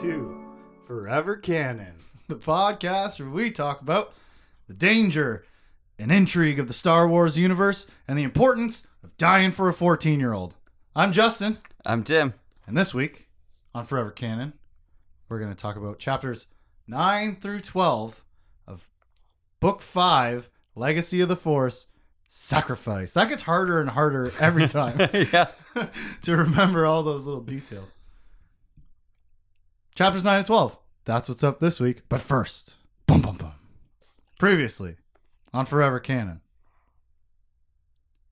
to Forever Canon, the podcast where we talk about the danger and intrigue of the Star Wars universe and the importance of dying for a 14 year old. I'm Justin, I'm Tim. and this week on Forever Canon, we're going to talk about chapters 9 through 12 of Book 5 Legacy of the Force Sacrifice. That gets harder and harder every time. yeah. to remember all those little details. Chapters 9 and 12. That's what's up this week. But first, boom, boom, boom. Previously on Forever Canon.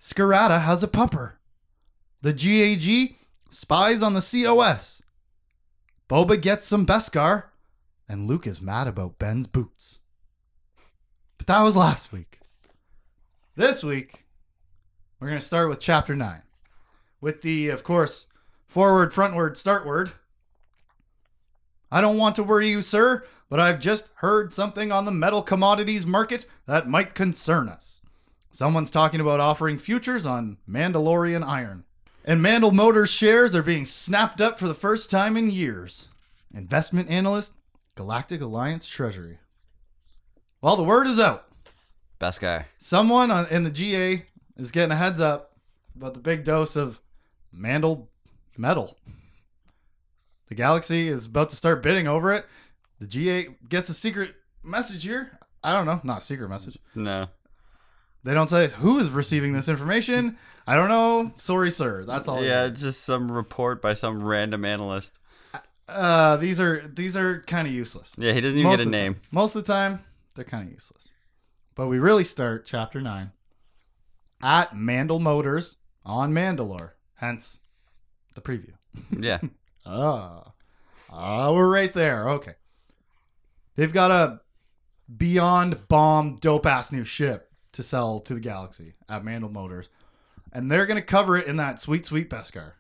Scarata has a pupper. The GAG spies on the COS. Boba gets some Beskar. And Luke is mad about Ben's boots. But that was last week. This week, we're going to start with chapter 9 with the, of course, forward, frontward, startward. I don't want to worry you, sir, but I've just heard something on the metal commodities market that might concern us. Someone's talking about offering futures on Mandalorian iron. And Mandal Motors shares are being snapped up for the first time in years. Investment analyst, Galactic Alliance Treasury. Well, the word is out. Best guy. Someone on, in the GA is getting a heads up about the big dose of Mandal metal. The Galaxy is about to start bidding over it. The GA gets a secret message here. I don't know, not a secret message. No. They don't say who is receiving this information. I don't know. Sorry, sir. That's all. Yeah, just some report by some random analyst. Uh, these are these are kind of useless. Yeah, he doesn't even get a name. time. Most of the time, they're kind of useless. But we really start chapter nine at Mandal Motors on Mandalore. Hence, the preview. Yeah. Ah, ah, we're right there. Okay, they've got a beyond bomb dope ass new ship to sell to the galaxy at Mandal Motors, and they're gonna cover it in that sweet sweet Beskar.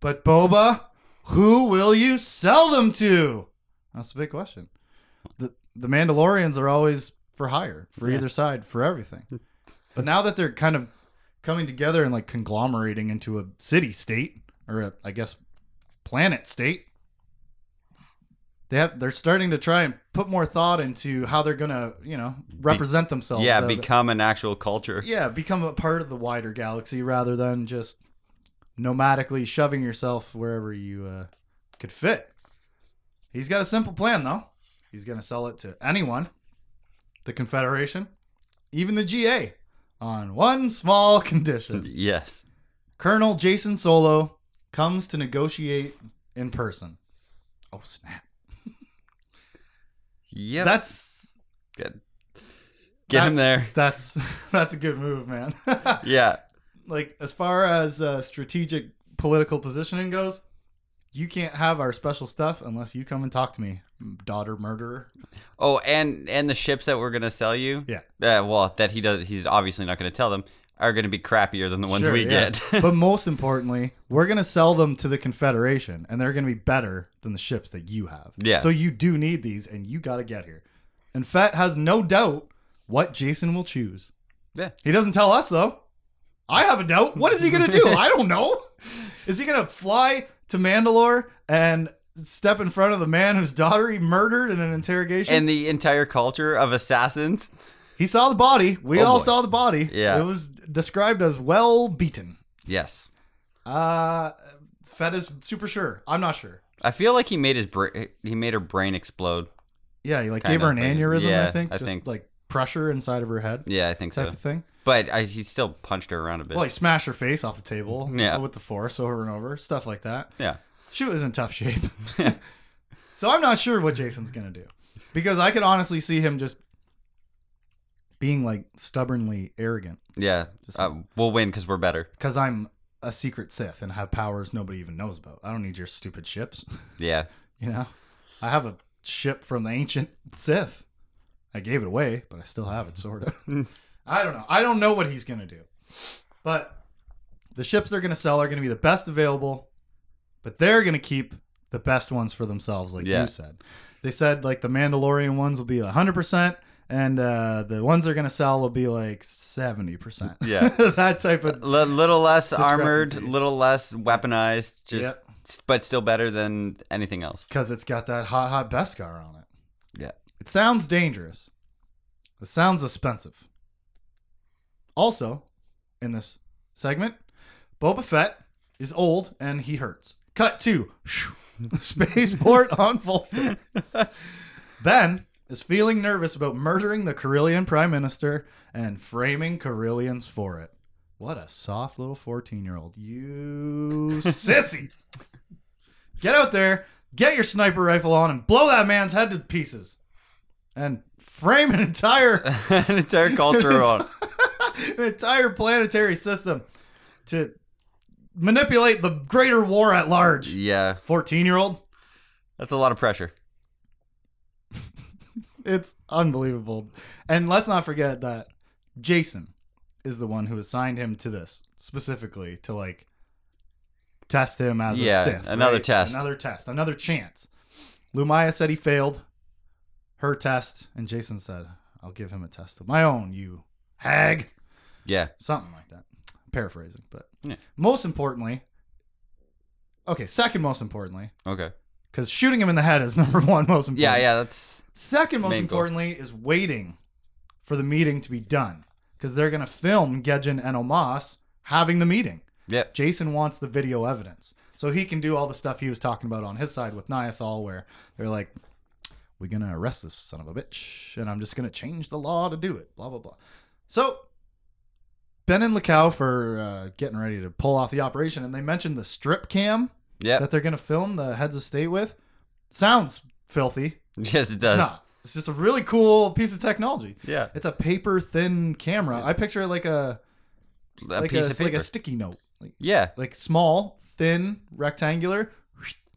But Boba, who will you sell them to? That's the big question. the The Mandalorians are always for hire for Yeah. either side for everything, but now that they're kind of coming together and like conglomerating into a city state or a, I guess planet state. They have they're starting to try and put more thought into how they're gonna you know represent themselves yeah, become an actual culture. yeah become a part of the wider galaxy rather than just nomadically shoving yourself wherever you uh, could fit. He's got a simple plan though. He's gonna sell it to anyone. The confederation even the ga on one small condition. Yes. Colonel Jacen Solo comes to negotiate in person. Oh snap! yeah, That's good. Get him there. that's- That's that's a good move, man. Yeah. like as far as uh, strategic political positioning goes, you can't have our special stuff unless you come and talk to me, daughter murderer. Oh, and and the ships that we're gonna sell you. Yeah. Uh, well, that he does. He's obviously not gonna tell them. Are gonna be crappier than the ones Sure, we yeah. get. but most importantly, we're gonna sell them to the Confederation, and they're gonna be better than the ships that you have. Yeah. So you do need these, and you got to get here. And Fett has no doubt what Jacen will choose. Yeah. He doesn't tell us though. I have a doubt. What is he gonna do? I don't know. Is he gonna fly to Mandalore and step in front of the man whose daughter he murdered in an interrogation? and the entire culture of assassins. He saw the body. We Oh, all boy. saw the body. Yeah. It was described as well beaten. Yes. Uh, Fett is super sure. I'm not sure. I feel like he made his bra- he made her brain explode. Yeah, he like gave her an like, aneurysm. I think. I Just think. like pressure inside of her head, Yeah, I think type so. of thing. But I, he still punched her around a bit. Well, he smashed her face off the table. Yeah. with the force over and over, stuff like that. yeah. She was in tough shape. so I'm not sure what Jacen's gonna do because I could honestly see him just being like stubbornly arrogant Yeah. Just- Uh, we'll win because we're better. because I'm a secret Sith and have powers nobody even knows about. I don't need your stupid ships. Yeah. You know, I have a ship from the ancient Sith. I gave it away, but I still have it, sort of. I don't know. I don't know what he's gonna do, but the ships they're gonna sell are gonna be the best available, but they're gonna keep the best ones for themselves, like Yeah. you said. They said like the Mandalorian ones will be hundred percent, and uh, the ones they're gonna sell will be like seventy percent. Yeah. that type of L- little less armored, little less weaponized. Just Yep. But still better than anything else. because it's got that hot, hot Beskar on it. Yeah. It sounds dangerous. It sounds expensive. Also, in this segment, Boba Fett is old and he hurts. Cut to spaceport on Vulcan. Ben is feeling nervous about murdering the Corellian Prime Minister and framing Corellians for it. What a soft little 14 year old. You sissy. Get out there, get your sniper rifle on, and blow that man's head to pieces. And frame an entire An entire culture on. an entire planetary system to manipulate the greater war at large. Yeah, 14 year old. that's a lot of pressure. It's unbelievable. And let's not forget that Jacen is the one who assigned him to this specifically to like test him as Yeah, a Sith. another right? test. Another test. Another chance. Lumiya said he failed her test, and Jacen said, I'll give him a test of my own, you hag. Yeah, Something like that. Paraphrasing. But Yeah. most importantly, okay, second most importantly, okay. Because shooting him in the head is number one most important. Yeah, yeah, that's Second most Main goal. importantly is waiting for the meeting to be done because they're going to film Gejjen and Omas having the meeting. yep. Jacen wants the video evidence so he can do all the stuff he was talking about on his side with Niathal, where they're like, "We're gonna arrest this son of a bitch, and I'm just gonna change the law to do it." Blah blah blah. So Ben and Lekauf uh, getting ready to pull off the operation, and they mentioned the strip cam Yep. that they're gonna film the heads of state with. Sounds filthy. Yes, it It's does. not. It's just a really cool piece of technology. Yeah, It's a paper thin camera. I picture it like a a like piece a of paper. like a sticky note, like yeah, like small, thin, rectangular,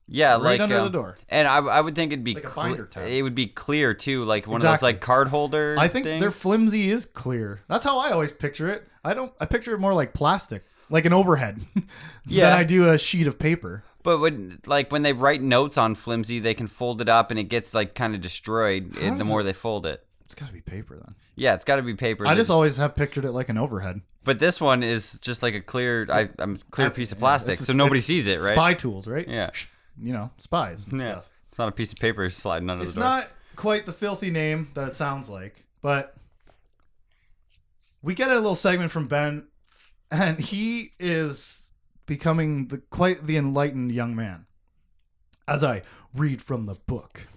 yeah, right like under um, the door. And I, I would think it'd be Like a cle- binder tab. it would be clear too, like one of those like card holder. I think things. their flimsy is clear. That's how I always picture it. I don't. I picture it more like plastic, like an overhead, Yeah. than I do a sheet of paper. But when like when they write notes on flimsy, they can fold it up and it gets like kind of destroyed eh, the more they fold it. It's got to be paper then. Yeah, it's got to be paper. I just always have pictured it like an overhead. But this one is just like a clear, I, I'm clear piece of plastic, It's- so nobody sees it, right? Spy tools, right? Yeah, You know, spies and yeah. stuff. It's not a piece of paper sliding under It's the door. It's not quite the filthy name that it sounds like, but we get a little segment from Ben, and he is becoming the quite the enlightened young man. As I read from the book,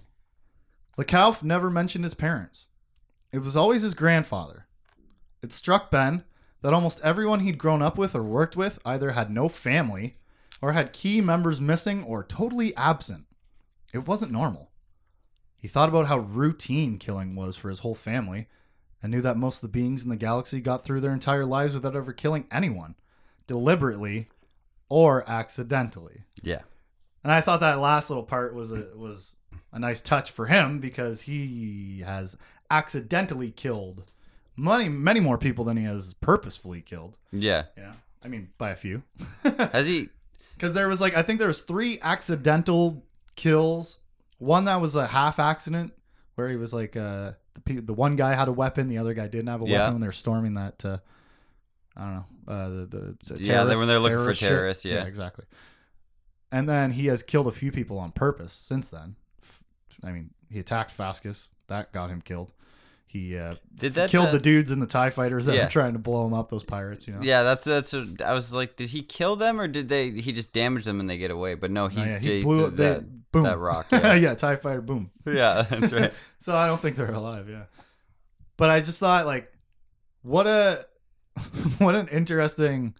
Lekauf never mentioned his parents. It was always his grandfather. It struck Ben that almost everyone he'd grown up with or worked with either had no family or had key members missing or totally absent. It wasn't normal. He thought about how routine killing was for his whole family and knew that most of the beings in the galaxy got through their entire lives without ever killing anyone, deliberately or accidentally. Yeah, And I thought that last little part was a was a nice touch for him because he has accidentally killed many many more people than he has purposefully killed. yeah. Yeah. I mean by a few. Has he? Because there was like I think there was three accidental kills. One that was a half accident where he was like uh the the one guy had a weapon, the other guy didn't have a Yeah. weapon when they're storming that. Uh, I don't know uh, the the, the Yeah, they- when they're looking for terrorists, yeah. exactly. And then he has killed a few people on purpose since then. I mean, he attacked Faskus, that got him killed. He uh, Did that killed uh, the dudes in the Tie Fighters that yeah. were trying to blow him up. Those pirates, you know. Yeah, that's that's. what- I was like, did he kill them or did they? He just damaged them and they get away. But no, he, Oh, yeah, he blew that, that, boom. that rock. Yeah, yeah, Tie Fighter, boom. yeah, that's right. so I don't think they're alive. Yeah, but I just thought like, what a what an interesting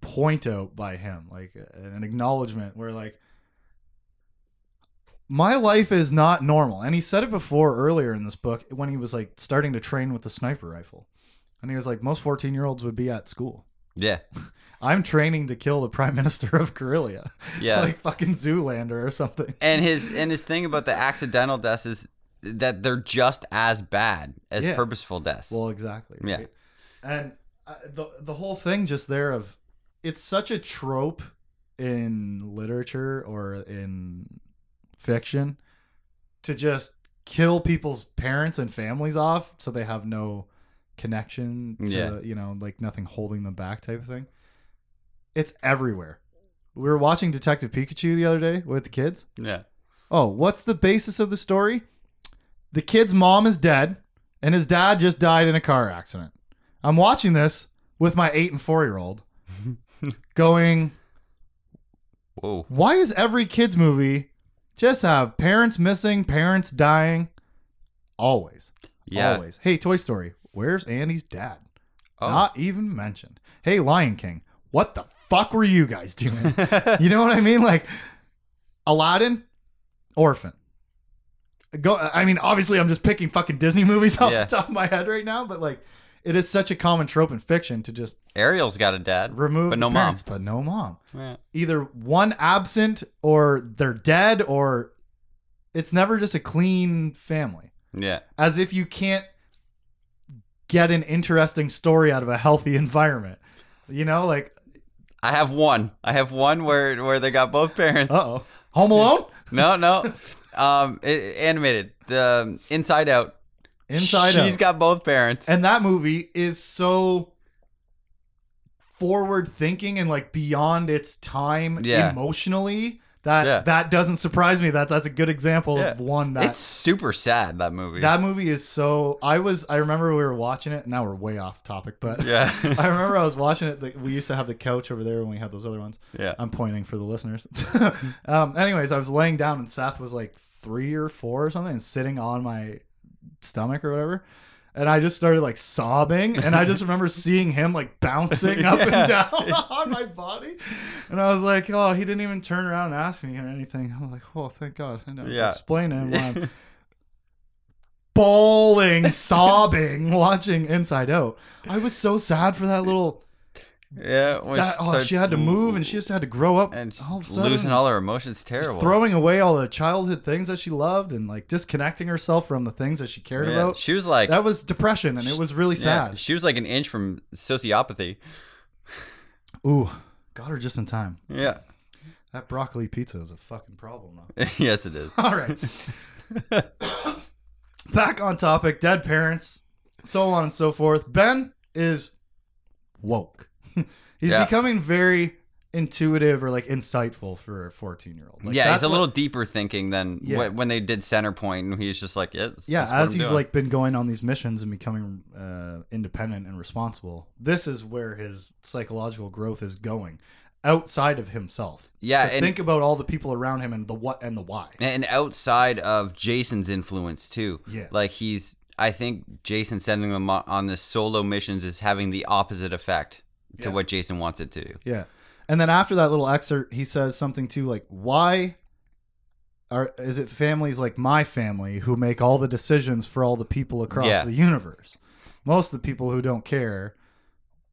point out by him, like an acknowledgement where like my life is not normal, and he said it before earlier in this book when he was like starting to train with the sniper rifle, and he was like most fourteen year olds would be at school. Yeah, I'm training to kill the prime minister of Corellia, yeah. like fucking Zoolander or something. and his and his thing about the accidental deaths is that they're just as bad as Yeah. purposeful deaths. Well, exactly. Yeah. And uh, the the whole thing just there of it's such a trope in literature or in fiction to just kill people's parents and families off so they have no connection to Yeah. you know like nothing holding them back type of thing. It's everywhere. We were watching Detective Pikachu the other day with the kids. Yeah. Oh, what's the basis of the story? The kid's mom is dead, and his dad just died in a car accident. I'm watching this with my eight and four year old, going, Whoa. why is every kids movie just have parents missing, parents dying? Always. Yeah. Always. Hey, Toy Story, where's Andy's dad? Oh. Not even mentioned. Hey, Lion King, what the fuck were you guys doing? you know what I mean? Like Aladdin, Orphan. Go. I mean, obviously, I'm just picking fucking Disney movies off Yeah. the top of my head right now, but like, it is such a common trope in fiction to just Ariel's got a dad. remove But the no mom. but no mom. Yeah. Either one absent, or they're dead, or it's never just a clean family. Yeah. As if you can't get an interesting story out of a healthy environment. You know, like, I have one. I have one where where they got both parents. uh oh, Home Alone, No, no. Um, it, animated. The um, Inside Out. Inside She's Out. got both parents. And that movie is so forward thinking and like beyond its time Yeah. emotionally that Yeah. that doesn't surprise me. That's that's a good example Yeah. of one that it's super sad that movie. that movie is so I was I remember we were watching it. Now we're way off topic, but yeah. I remember I was watching it. Like, we used to have the couch over there when we had those other ones. yeah. I'm pointing for the listeners. um, anyways, I was laying down and Seth was like three or four or something and sitting on my stomach or whatever. And I just started like sobbing. And I just remember seeing him like bouncing up Yeah. and down on my body. And I was like, oh, he didn't even turn around and ask me or anything. I'm like, oh, thank God. I was Yeah. explaining why I'm bawling, sobbing, watching Inside Out. I was so sad for that little Yeah. that, oh, she had to move and she just had to grow up and all of sudden. losing all her emotions. Terrible. throwing away all the childhood things that she loved and like disconnecting herself from the things that she cared Yeah. about. She was like. That was depression and it was really yeah, sad. she was like an inch from sociopathy. Ooh, got her just in time. Yeah. That broccoli pizza is a fucking problem though. yes, it is. All right. Back on topic, dead parents, so on and so forth. Ben is woke. He's Yeah. becoming very intuitive or like insightful for a 14 year old. Like, yeah, he's a what- little deeper thinking than Yeah. wh- when they did Centerpoint, and he's just like, yeah, yeah as he's doing. like been going on these missions and becoming uh, independent and responsible this is where his psychological growth is going outside of himself Yeah, So and- think about all the people around him and the what and the why and outside of Jacen's influence too. Yeah. like he's. I think Jacen sending them on- on this solo missions is having the opposite effect to Yeah. what Jacen wants it to. yeah and then after that little excerpt he says something too like why are is it families like my family who make all the decisions for all the people across Yeah. the universe most of the people who don't care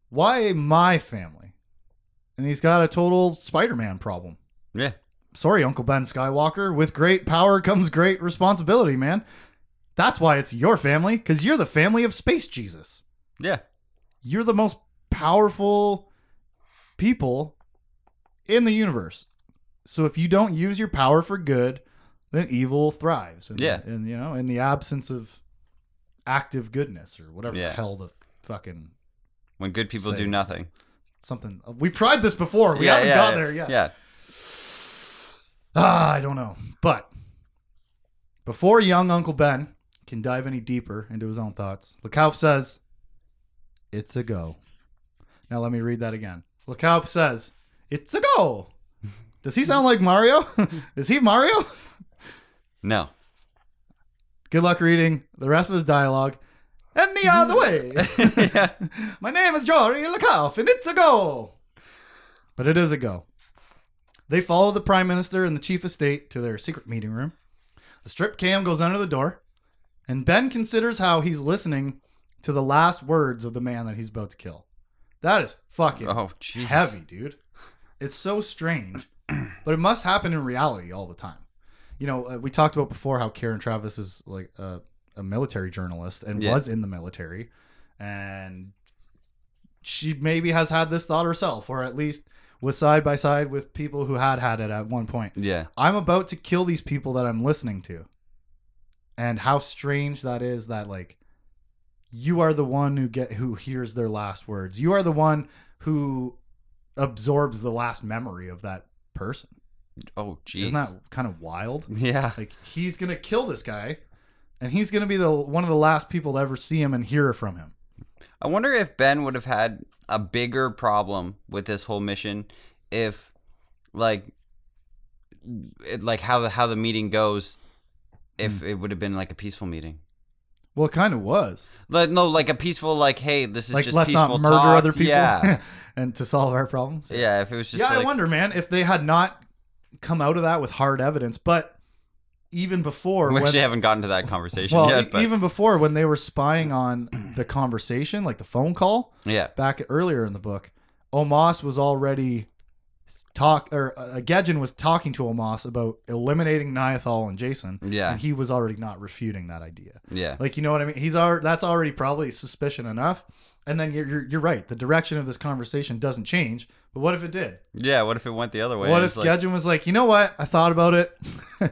why my family and he's got a total spider-man problem Yeah, sorry, Uncle Ben Skywalker. With great power comes great responsibility, man. That's why it's your family, because you're the family of Space Jesus. yeah, You're the most powerful people in the universe. So if you don't use your power for good, then evil thrives. And, Yeah. And, you know, in the absence of active goodness or whatever Yeah. the hell the fucking when good people do nothing. something. We've tried this before. We yeah, haven't yeah, got yeah, there yet. Yeah, Ah, I don't know. But before young Uncle Ben can dive any deeper into his own thoughts, Lekauf says, It's a go. Now let me read that again. Lekauf says, It's a go. Does he sound like Mario? Is he Mario? no. Good luck reading the rest of his dialogue. And Any other way. yeah. My name is Jory Lekauf, and it's a go. But it is a go. They follow the prime minister and the chief of state to their secret meeting room. The strip cam goes under the door, and Ben considers how he's listening to the last words of the man that he's about to kill. That is fucking Oh, jeez. heavy, dude. It's so strange, but it must happen in reality all the time. You know, uh, we talked about before how Karen Traviss is like a, a military journalist and Yeah. was in the military, and she maybe has had this thought herself, or at least was side by side with people who had had it at one point. Yeah. I'm about to kill these people that I'm listening to. And how strange that is that like you are the one who get who hears their last words. You are the one who absorbs the last memory of that person. Oh, jeez. Isn't that kind of wild? Yeah. Like he's gonna kill this guy, and he's gonna be the one of the last people to ever see him and hear from him. I wonder if Ben would have had a bigger problem with this whole mission if, like, it, like how the how the meeting goes, if Hmm. it would have been like a peaceful meeting. Well, it kind of was. Like no, like a peaceful like, hey, this is Like just let's peaceful not murder talks. other people, Yeah, and to solve our problems. yeah. If it was just yeah, like, I wonder, man, if they had not come out of that with hard evidence, but even before, we when, actually haven't gotten to that conversation well, yet. But even before when they were spying on the conversation, like the phone call yeah, back earlier in the book, Omas was already talk or uh, Gejjen was talking to Omas about eliminating Niathal and Jacen, yeah, and he was already not refuting that idea. yeah, Like you know what I mean? He's already that's already probably suspicion enough. And then you're, you're you're right. The direction of this conversation doesn't change. But what if it did? yeah. What if it went the other way? what if like, Gejjen was like, you know what? I thought about it.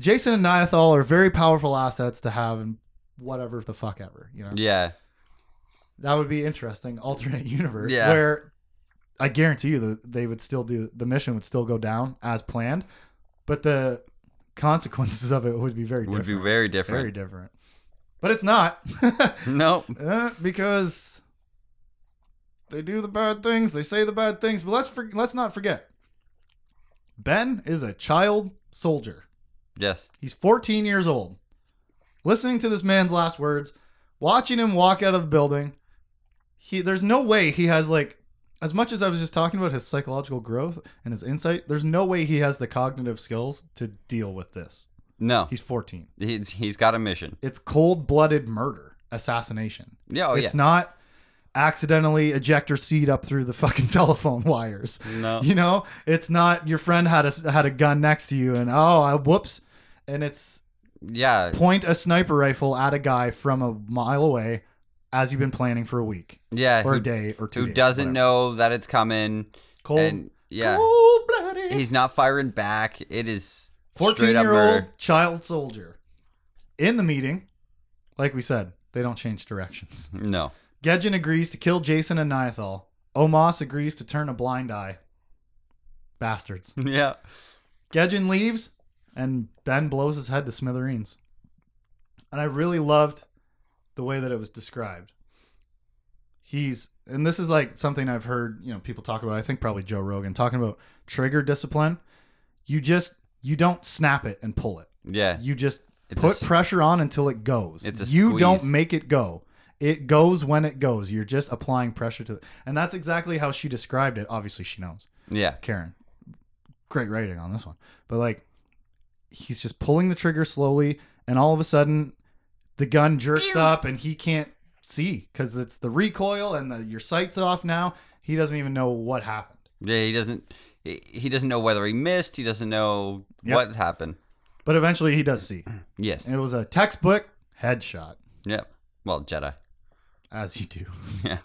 Jacen and Niathal are very powerful assets to have in whatever the fuck ever. You know, yeah, that would be interesting. Alternate universe Yeah. where I guarantee you that they would still do the mission would still go down as planned, but the consequences of it would be very would different. be very different, very different. But it's not. no, Uh, because they do the bad things, they say the bad things. But let's for, let's not forget, Ben is a child soldier. Yes. He's 14 years old. Listening to this man's last words, watching him walk out of the building, he there's no way he has like as much as I was just talking about his psychological growth and his insight, there's no way he has the cognitive skills to deal with this. No. He's 14. He's he's got a mission. It's cold-blooded murder, assassination. Yeah. Oh it's yeah. not accidentally ejector seat up through the fucking telephone wires. No. You know, it's not your friend had a had a gun next to you and oh, I, whoops, and it's Yeah. point a sniper rifle at a guy from a mile away as you've been planning for a week Yeah. or Who, a day or two. who days, doesn't whatever. know that it's coming? cold, and yeah, cold-blooded. he's not firing back. It is 14 year old child soldier. In the meeting, like we said, they don't change directions. No. Gejjen agrees to kill Jacen and Niathal. Omas agrees to turn a blind eye. Bastards. Yeah. Gejjen leaves, and Ben blows his head to smithereens. And I really loved the way that it was described. He's, and this is like something I've heard, you know, people talk about. I think probably Joe Rogan talking about trigger discipline. You just, you don't snap it and pull it. Yeah. You just It's put s- pressure on until it goes. It's a you don't make it go. It goes when it goes. You're just applying pressure to, it. and that's exactly how she described it. Obviously, she knows. Yeah. Karen. Great writing on this one. But like he's just pulling the trigger slowly and all of a sudden the gun jerks up and he can't see cuz it's the recoil and the, your sight's off now. He doesn't even know what happened. Yeah. He doesn't. He he doesn't know whether he missed. He doesn't know Yep. what happened. But eventually he does see. Yes. And it was a textbook headshot Yep. Well, Jedi. as you do. Yeah.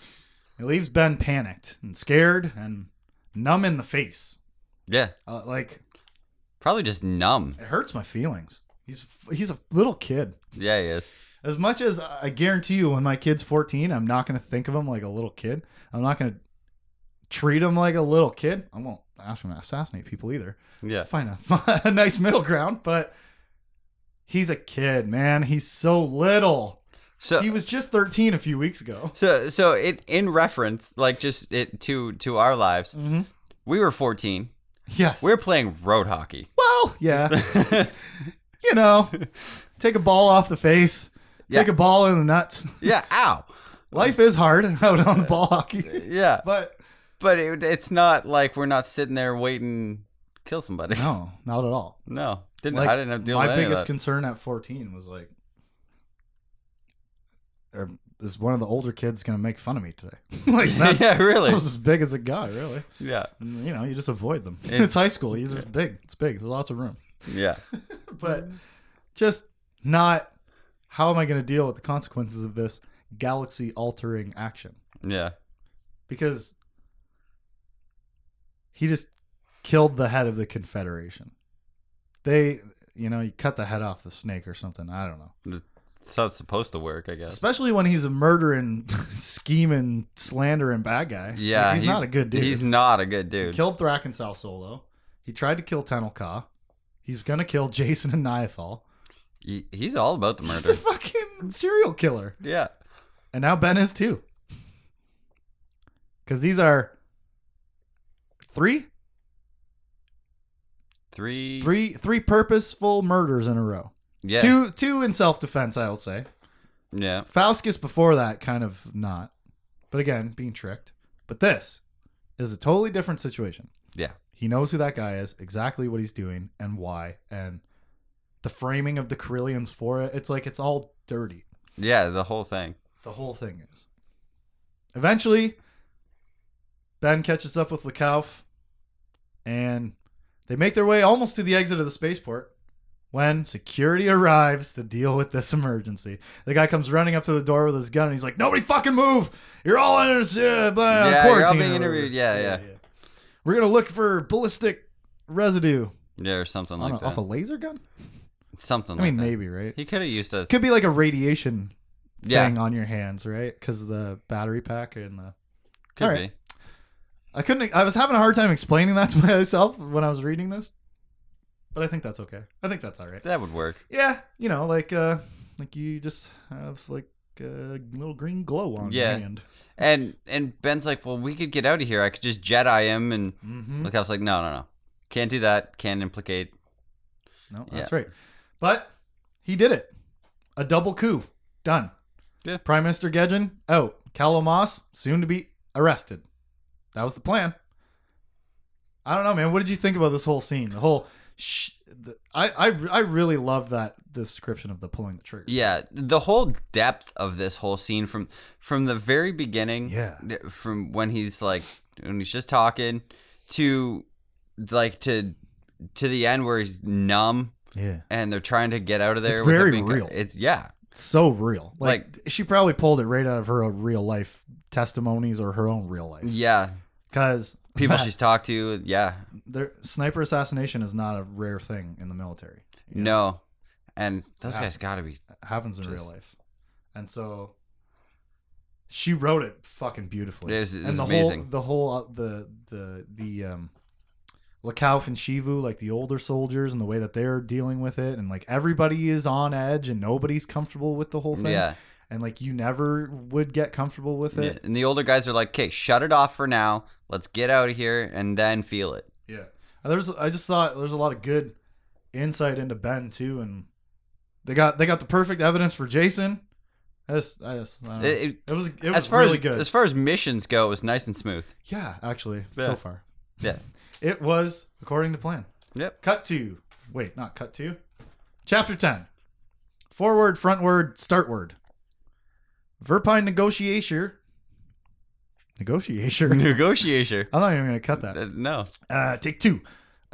It leaves Ben panicked and scared and numb in the face. Yeah. Uh, like Probably just numb. it hurts my feelings. He's he's a little kid. Yeah, he is. As much as I guarantee you, when my kid's 14, I'm not going to think of him like a little kid. I'm not going to treat him like a little kid. I won't ask him to assassinate people either. Yeah. Find a, a nice middle ground, but he's a kid, man. He's so little. So He was just 13 a few weeks ago. so so it in reference, like just it to to our lives. Mm-hmm. We were 14. Yes. We are playing road hockey. well, yeah. you know, take a ball off the face, take a ball in the nuts. yeah. Ow. Life is hard out on the ball hockey, Yeah. but But it, it's not like we're not sitting there waiting to kill somebody. no, not at all. No. Didn't Like, I didn't have to deal my biggest concern at 14 was like or is one of the older kids going to make fun of me today? Like that's yeah, really. I was as big as a guy, really. Yeah. And, you know you just avoid them. It- it's high school. You're just big. It's big. There's lots of room. Yeah. but just not how am i going to deal with the consequences of this galaxy altering action? Yeah. because he just killed the head of the confederation. They you know you cut the head off the snake or something. I don't know That's how it's supposed to work, I guess. especially when he's a murdering scheming slandering bad guy Yeah. Like, he's he- not a good dude He's not a good dude. killed Thrackan Sal Solo He tried to kill Tenel Ka. He's gonna kill Jacen and Niathal. He, he's all about the murder. He's a fucking serial killer. yeah. And now Ben is too. Because these are three, Three. three, three purposeful murders in a row. Yeah. Two, two in self-defense, I will say. Yeah. Faustus before that, kind of not. But again, being tricked. But this is a totally different situation. Yeah. He knows who that guy is, exactly what he's doing, and why, and the framing of the Corellians for it. It's like it's all dirty. Yeah. The whole thing. The whole thing is. Eventually, Ben catches up with Lekauf, and they make their way almost to the exit of the spaceport when security arrives to deal with this emergency. The guy comes running up to the door with his gun, and he's like, "Nobody fucking move! You're all under uh, blah, Yeah, you're all being or whatever." interviewed. Yeah, yeah. We're gonna look for ballistic residue Yeah, or something like a, off a laser gun. something I mean, like that. maybe right. He could have used a. Could be like a radiation Yeah. thing on your hands, right? Because the battery pack and the Could all right. I couldn't. I was having a hard time explaining that to myself when I was reading this, but I think that's okay. I think that's all right. That would work. Yeah, you know, like uh, like you just have like a little green glow on Yeah. your hand. And and Ben's like, well, we could get out of here. I could just Jedi him. And Mm-hmm. look, I was like, no, no, no, can't do that. Can't implicate. No, that's right. But he did it. A double coup. Done. Yeah. Prime Minister Gejjen out. Cal Omas soon to be arrested. That was the plan. I don't know, man. What did you think about this whole scene? The whole. The, I, I I really love that description of the pulling the trigger. Yeah, the whole depth of this whole scene from from the very beginning, Yeah. from when he's like when he's just talking to like to to the end where he's numb Yeah. and they're trying to get out of there. It's very being- real. It's yeah, So real. Like, she probably pulled it right out of her real life testimonies or her own real life. yeah. Because People she's talked to, yeah, there, sniper assassination is not a rare thing in the military. no, and those guys got to be It happens in real Just- life. And so she wrote it fucking beautifully. It is- it is and the amazing. whole the whole uh, the the the um Lekauf and Shevu, like the older soldiers and the way that they're dealing with it and like everybody is on edge and nobody's comfortable with the whole thing. yeah. And like you never would get comfortable with yeah. it. And the older guys are like, "Okay, shut it off for now. Let's get out of here and then feel it." Yeah. There's I just thought there's a lot of good insight into Ben too and they got they got the perfect evidence for Jacen. I just, I just, I don't know. It- It, it- was it was as far really as good. as far as missions go, it was nice and smooth. yeah, actually, Yeah. so far. Yeah. It was according to plan. Yep. Cut to wait, not cut to. Chapter ten. Forward, frontward, startward. Verpine negotiator. Negotiator. Negotiator. I'm not even gonna cut that. Uh, no. Uh, take two.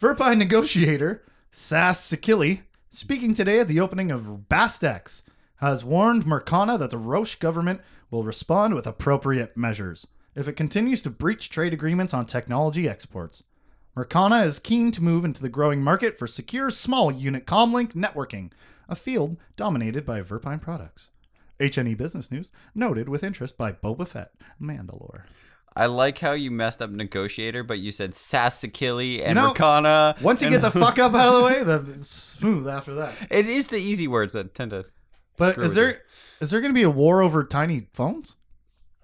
Verpine negotiator Sass Sakili, speaking today at the opening of Bastex, has warned Mercana that the Roche government will respond with appropriate measures if it continues to breach trade agreements on technology exports. Mercana is keen to move into the growing market for secure small unit comlink networking, a field dominated by Verpine products. HNE Business News noted with interest by Boba Fett, Mandalore. I like how you messed up negotiator, but you said Sassakili and know, Mercana. Once you and- get the fuck up out of the way, then it's smooth after that. it is the easy words that tend to. But is there is there going to be a war over tiny phones?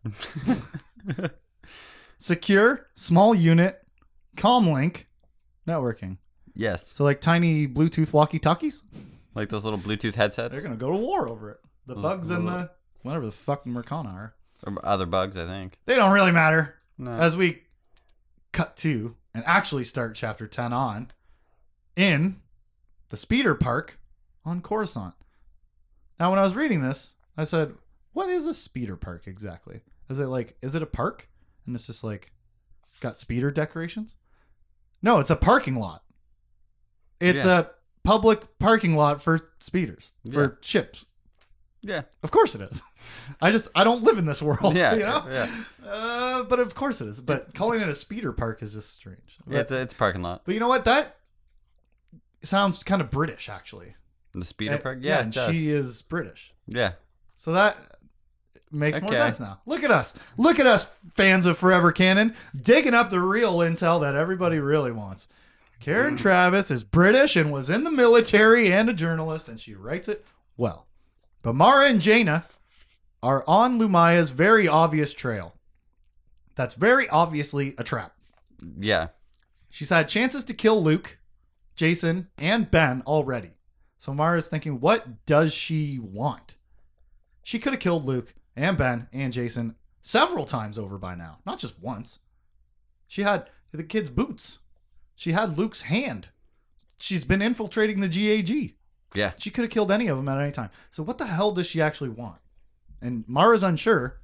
Secure, small unit, comlink, networking. Yes, So like tiny Bluetooth walkie-talkies. like those little Bluetooth headsets They're going to go to war over it. The Those bugs and little- the whatever the fuck Mercana are. or other bugs. I think. They don't really matter. No. As we cut to and actually start chapter 10 on in the speeder park on Coruscant. Now, when I was reading this, I said, What is a speeder park exactly? Is it like, is it a park? And it's just like, got speeder decorations? No, it's a parking lot. It's Yeah. a public parking lot for speeders, for Yeah. ships. Yeah. Of course it is. I just, I don't live in this world. Yeah. You know? Yeah. Uh, but of course it is. But calling it a speeder park is just strange. But, Yeah, it's a, it's a parking lot. but you know what? That sounds kind of British, actually. The speeder And- park. Yeah, and it does. she is British. yeah. So that makes more sense now. Look at us. Look at us, fans of Forever Canon, digging up the real intel that everybody really wants. Karen Traviss is British and was in the military and a journalist, and she writes it well. But Mara and Jaina are on Lumiya's very obvious trail. That's very obviously a trap. Yeah. She's had chances to kill Luke, Jacen, and Ben already. So Mara's thinking, what does she want? She could have killed Luke and Ben and Jacen several times over by now, not just once. She had the kid's boots. She had Luke's hand. She's been infiltrating the GAG. Yeah. She could have killed any of them at any time. So what the hell does she actually want? And Mara's unsure.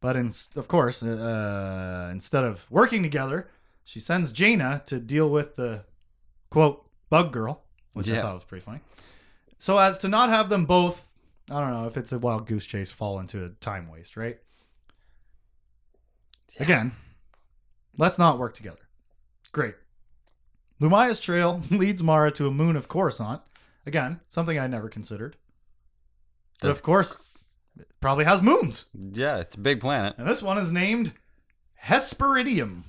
But in, of course, uh, instead of working together, she sends Jaina to deal with the quote bug girl, which I thought was pretty funny. So as to not have them both, I don't know if it's a wild goose chase, fall into a time waste, right? Again, let's not work together. Great. Lumiya's trail leads Mara to a moon of Coruscant. Again, something I never considered. But of course, it probably has moons. Yeah, it's a big planet. And this one is named Hesperidium,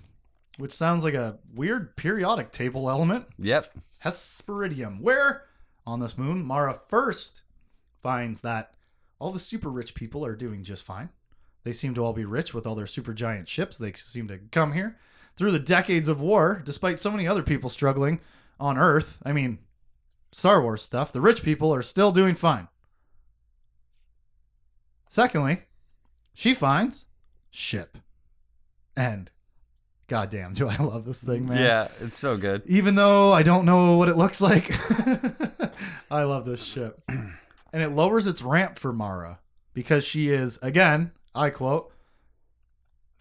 which sounds like a weird periodic table element. Yep. Hesperidium, where on this moon, Mara first finds that all the super rich people are doing just fine. They seem to all be rich with all their super giant ships. They seem to come here through the decades of war, despite so many other people struggling on Earth. I mean, Star Wars stuff. The rich people are still doing fine. Secondly, she finds ship. And goddamn, do I love this thing, man Yeah, it's so good. even though I don't know what it looks like. I love this ship. And it lowers its ramp for Mara because she is, again, I quote,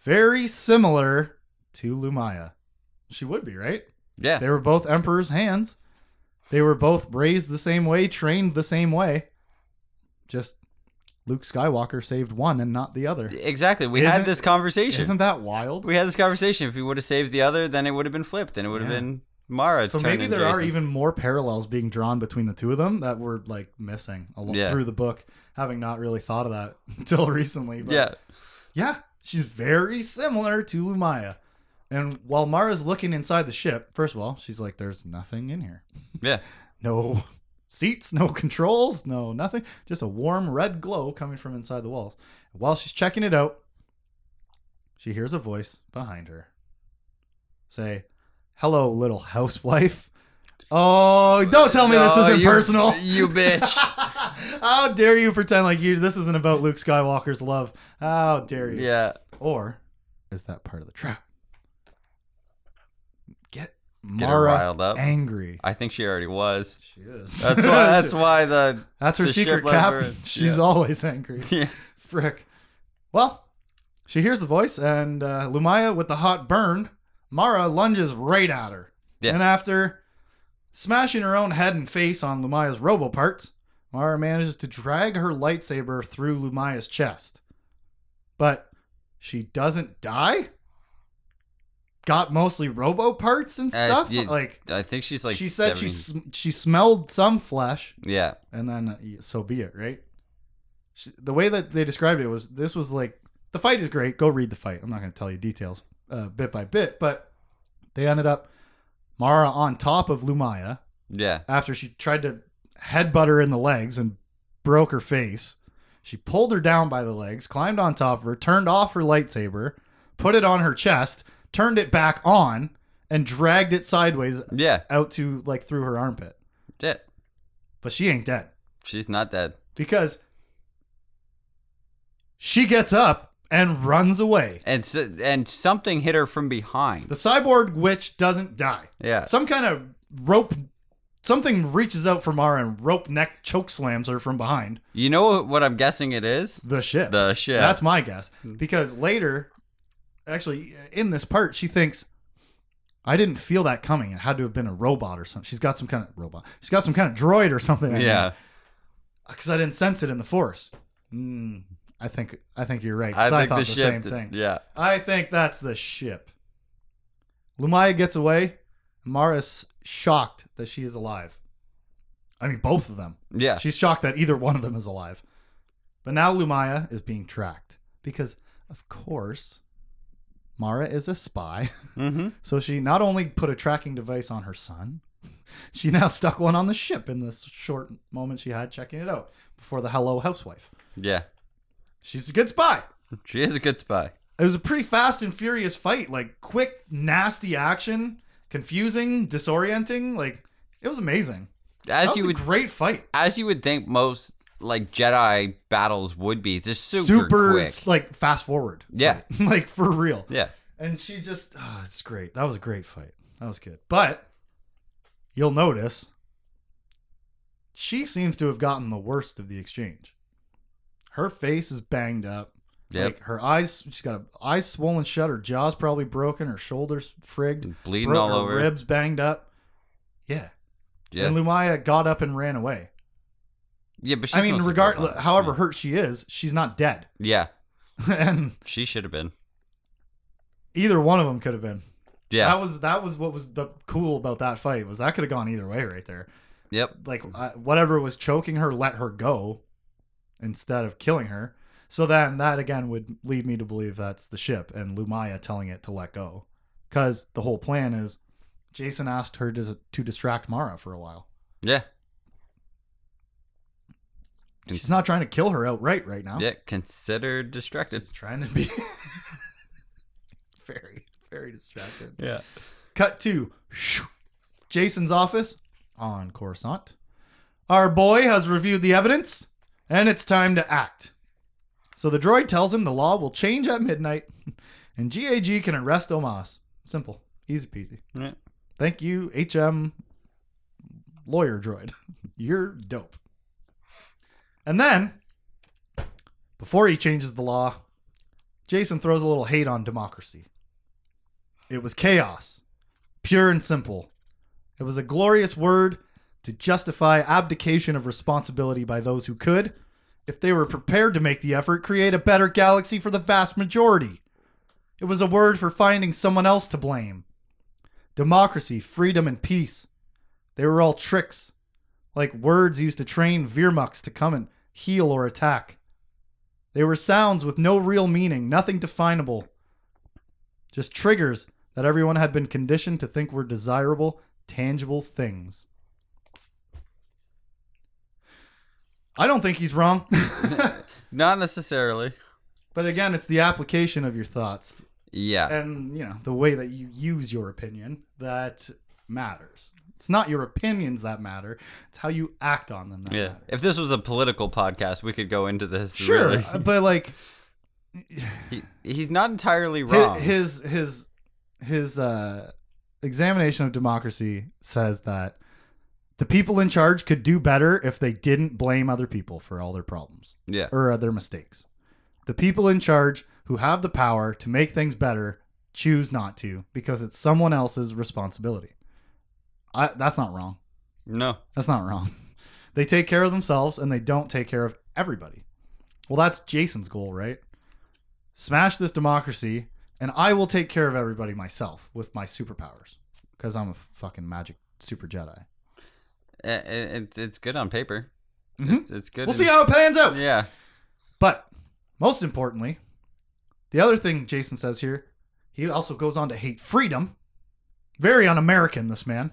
very similar to Lumiya. She would be, right? Yeah. They were both Emperor's hands. They were both raised the same way, trained the same way. Just Luke Skywalker saved one and not the other. Exactly. We Isn't- had this conversation. Isn't that wild? we had this conversation. If he would have saved the other, then it would have been flipped, and it would have Yeah. been Mara. So maybe there are even more parallels being drawn between the two of them that were like missing along Yeah. through the book, having not really thought of that until recently. But Yeah. yeah, she's very similar to Lumiya. And while Mara's looking inside the ship, first of all, she's like, "There's nothing in here. Yeah. No seats, no controls, no nothing. Just a warm red glow coming from inside the walls." While she's checking it out, she hears a voice behind her say, "Hello, little housewife." Oh, don't tell me this No, isn't you- personal. You bitch. How dare you pretend like you this isn't about Luke Skywalker's love? How dare you? yeah. Or is that part of the trap? Get Get her Mara riled up. angry. I think she already was. She is. That's why. That's why the. That's her the secret ship let her- cap. She's yeah. always angry. Yeah. Frick. Well, she hears the voice, and uh, Lumiya with the hot burn, Mara lunges right at her. Yeah. And after smashing her own head and face on Lumiya's robo parts, Mara manages to drag her lightsaber through Lumiya's chest. But she doesn't die? Got mostly robo parts and stuff? you- like, I think she's like. she said 70 she, sm- she smelled some flesh Yeah. and then uh, so be it, right? She, the way that they described it was this was like the fight is great. Go read the fight. I'm not going to tell you details uh, bit by bit, but they ended up Mara on top of Lumiya Yeah. after she tried to headbutt her in the legs and broke her face. She pulled her down by the legs, climbed on top of her, turned off her lightsaber, put it on her chest, turned it back on, and dragged it sideways Yeah. out to like through her armpit. Yeah. But she ain't dead. She's not dead. because she gets up and runs away. And s and something hit her from behind. The cyborg witch doesn't die. Yeah. Some kind of rope, something reaches out from Mara and rope neck choke slams her from behind You know what I'm guessing it is? the ship. The ship. That's my guess. Because later, actually, in this part, she thinks, I didn't feel that coming. It had to have been a robot or something. She's got some kind of robot. She's got some kind of droid or something. yeah. Because I didn't sense it in the force. Mm, I think I think you're right. I I, thought the the, same did- thing. Yeah. I think that's the ship. Lumiya gets away. Mara's shocked that she is alive. I mean, both of them. Yeah. She's shocked that either one of them is alive. But now Lumiya is being tracked because, of course, Mara is a spy. Mm-hmm. So she not only put a tracking device on her son, she now stuck one on the ship in this short moment she had checking it out before the Hello Housewife. Yeah. She's a good spy. She is a good spy. It was a pretty fast and furious fight, like quick, nasty action, confusing, disorienting. Like it was amazing. As that was you a would great fight. as you would think most like Jedi battles would be. Just super, quick. like fast forward. Yeah. fight. like for real. Yeah. And she just, oh, it's great. That was a great fight. That was good. But you'll notice she seems to have gotten the worst of the exchange. Her face is banged up. Yep. Like her eyes, she's got her eyes swollen shut. Her jaw's probably broken. Her shoulders frigged. Bleeding bro- all her over. Ribs banged up. Yeah. Yeah. And Lumiya got up and ran away. Yeah, but she's I mean, mostly regard, broken. however hurt she is, she's not dead. Yeah. and She should have been. either one of them could have been. Yeah. That was that was what was the cool about that fight was that could have gone either way right there. Yep. Like uh, whatever was choking her, let her go instead of killing her. So then that again would lead me to believe that's the ship and Lumiya telling it to let go, because the whole plan is Jacen asked her to to distract Mara for a while. Yeah. She's not trying to kill her outright right now. Yeah. Consider distracted. She's trying to be very very distracted. Yeah. Cut to Jacen's office on Coruscant. Our boy has reviewed the evidence, and it's time to act. So the droid tells him the law will change at midnight, and GAG can arrest Omas. Simple, easy peasy. Yeah. Thank you, HM lawyer droid. You're dope. And then, before he changes the law, Jacen throws a little hate on democracy. It was chaos, pure and simple. It was a glorious word to justify abdication of responsibility by those who could, if they were prepared to make the effort, create a better galaxy for the vast majority. It was a word for finding someone else to blame. Democracy, freedom, and peace. They were all tricks, like words used to train Veermoks to come and heal or attack. They were sounds with no real meaning, nothing definable. Just triggers that everyone had been conditioned to think were desirable, tangible things. I don't think he's wrong. Not necessarily. but again, it's the application of your thoughts Yeah. and, you know, the way that you use your opinion that matters. It's not your opinions that matter, it's how you act on them that Yeah. matter. If this was a political podcast, we could go into this. Sure, Really. but like He, he's not entirely wrong. his his his uh, examination of democracy says that the people in charge could do better if they didn't blame other people for all their problems yeah. or their mistakes. The people in charge who have the power to make things better choose not to because it's someone else's responsibility. I, that's not wrong. No. That's not wrong. They take care of themselves and they don't take care of everybody. Well, that's Jacen's goal, right? Smash this democracy and I will take care of everybody myself with my superpowers because I'm a fucking magic super Jedi. I- I- It's it's good on paper. Mhm. It's, it's good. We'll see how it pans out. Yeah. But most importantly, the other thing Jacen says here, he also goes on to hate freedom. Very un American, this man.